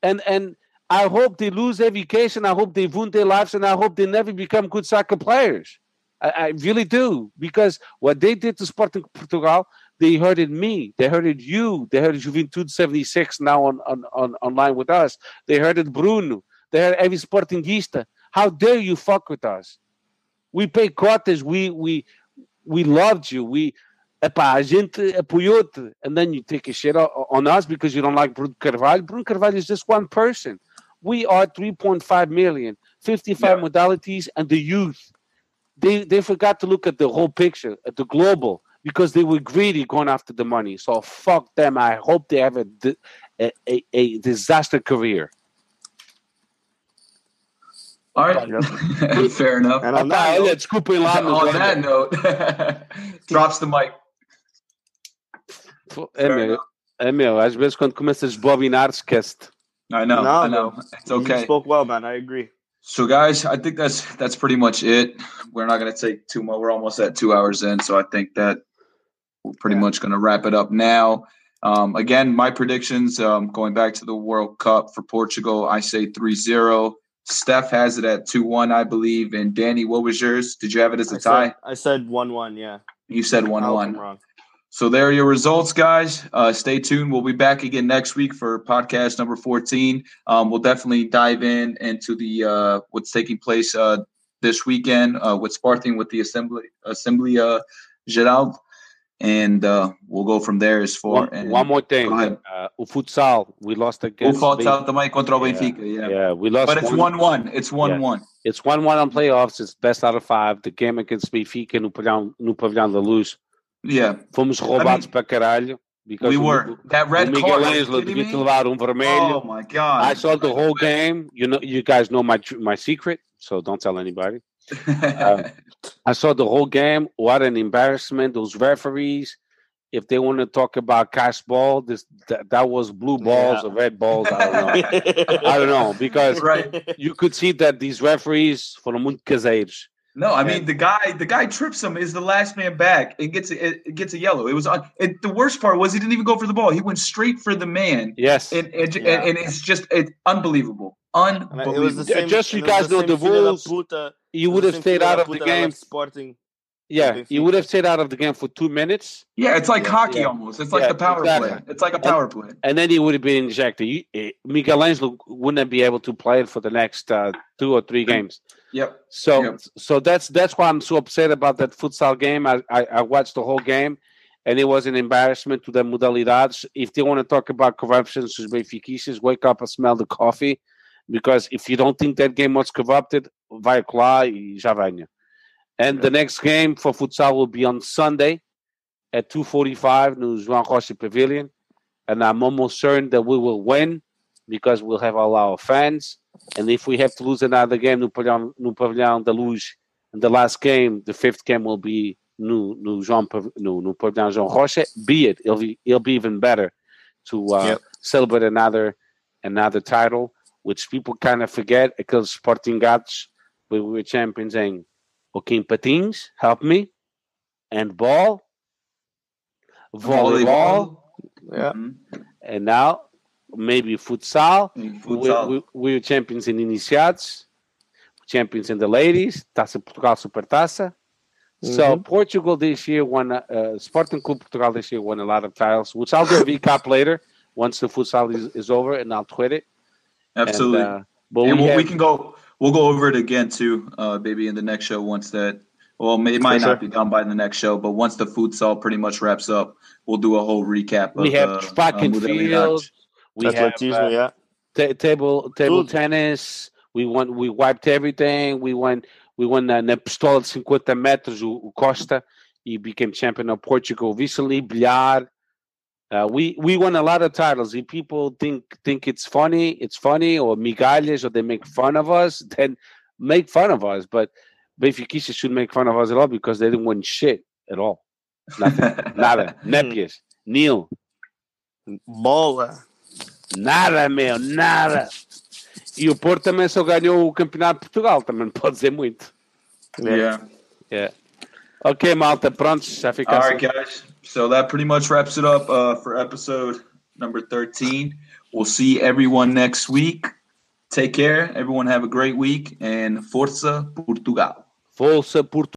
And and I hope they lose every case, and I hope they wound their lives, and I hope they never become good soccer players. I, I really do because what they did to Sporting Portugal, they hurted me, they hurted you, they hurted Juventude seventy six now on, on on online with us. They hurted Bruno, they hurt every Sportingista. How dare you fuck with us? We pay quotas. we we we loved you, we. Epá, a gente apoiou-te, and then you take a shit on us because you don't like Bruno Carvalho. Bruno Carvalho is just one person. We are 3.5 million, 55 Yeah. modalities, and the youth. They they forgot to look at the whole picture, at the global, because they were greedy going after the money. So fuck them. I hope they have a a, a, a disaster career. All right. Fair enough. And on Epá, that olha, note, desculpem lá, On that note, drops the mic. é Fair meu, enough. é meu. Às vezes quando começas a bobinar, esquece-te. I know. No, I know. no. It's you okay. spoke well, man. I agree. So, guys, I think that's that's pretty much it. We're not going to take too much. We're almost at two hours in, so I think that we're pretty yeah. much going to wrap it up now. Um, again, my predictions um, going back to the World Cup for Portugal, I say 3 0. Steph has it at 2 1, I believe. And Danny, what was yours? Did you have it as a I tie? Said, I said 1 1, yeah. You said 1 1. So there are your results, guys. Uh, stay tuned. We'll be back again next week for podcast number 14. Um, we'll definitely dive in into the uh, what's taking place uh, this weekend uh, with Sporting with the Assembly Assembly uh, Gerald and uh, we'll go from there as far. One, and, one more thing, uh, o futsal, we lost against. O futsal também contra o Benfica, yeah. Yeah, we lost. But it's one-one. It's one-one. Yeah. It's one-one on playoffs. It's best out of five. The game against Benfica no pavilhão no pavilhão da Luz. Yeah. Fomos roubados I mean, para caralho. Because we were. O, that red Miguel devia ter levado um vermelho. Oh my god! I saw the whole game. You know, you guys know my my secret, so don't tell anybody. Um, I saw the whole game. What an embarrassment! Those referees if they want to talk about cash ball, this that, that was blue balls yeah. or red balls. I don't know. I don't know because right. you could see that these referees foram muito caseiros. No, I mean the guy. The guy trips him. Is the last man back and gets a, it gets a yellow. It was on. It, the worst part was he didn't even go for the ball. He went straight for the man. Yes, and and, yeah. and, and it's just it's unbelievable. Unbelievable. It was the same, just so you guys know the rules. You would have stayed out of the game. Sporting yeah, you would have stayed out of the game for two minutes. Yeah, it's like yeah, hockey yeah. almost. It's like yeah, the power exactly. play. It's like a power and, play. And then he would have been injected. You, eh, Miguel Angelo wouldn't be able to play it for the next uh, two or three games. Yep. So, yep. so that's that's why I'm so upset about that futsal game. I, I, I watched the whole game, and it was an embarrassment to the modalidades. If they want to talk about corruption, os benfiquistas, wake up and smell the coffee, because if you don't think that game was corrupted, vai lá e já venha. And the next game for futsal will be on Sunday at 2.45 no João Rocha Pavilion. And I'm almost certain that we will win because we'll have all our fans. And if we have to lose another game no Pavilhão, no Pavilhão da Luz, in the last game, the fifth game will be no, no, João, no, no Pavilhão João Rocha, be it, it'll be, it'll be even better to uh, yep. celebrate another another title, which people kind of forget because Sporting Gatos, we were champions in Okay, patins, help me. And ball. Volleyball. Yeah. Mm-hmm. And now maybe futsal. futsal. We, we, we're champions in iniciados, champions in the ladies, Taça Portugal Supertaça. Mm-hmm. So Portugal this year won, uh, Sporting Club Portugal this year won a lot of titles, which I'll do a recap later once the futsal is, is over and I'll tweet it. Absolutely. And, uh, but and we, have, we can go we'll go over it again too, uh, maybe in the next show once that. Well, it might not be done by the next show, but once the food futsal pretty much wraps up, we'll do a whole recap. We of, have uh, track and uh, field. We That's have usually, uh, yeah. T- table table Dude. tennis. We won. We wiped everything. We won. We won na, na pistola de 50 metros. O, o Costa he became champion of Portugal recently. Bilhar. Uh, we we won a lot of titles. If people think think it's funny, it's funny, or migalhas, or they make fun of us, then make fun of us. But Benfica should make fun of us at all because they didn't win shit at all. Nothing. Nada. Népias. Neil. Bola. Nada, meu. Nada. E o Porto também só ganhou o Campeonato de Portugal. Também não pode dizer muito. Yeah. Yeah. Ok, malta. Prontos. Já fica All right, guys. So that pretty much wraps it up uh, for episode number 13. We'll see everyone next week. Take care. Everyone have a great week and Forza Portugal. Força Portugal.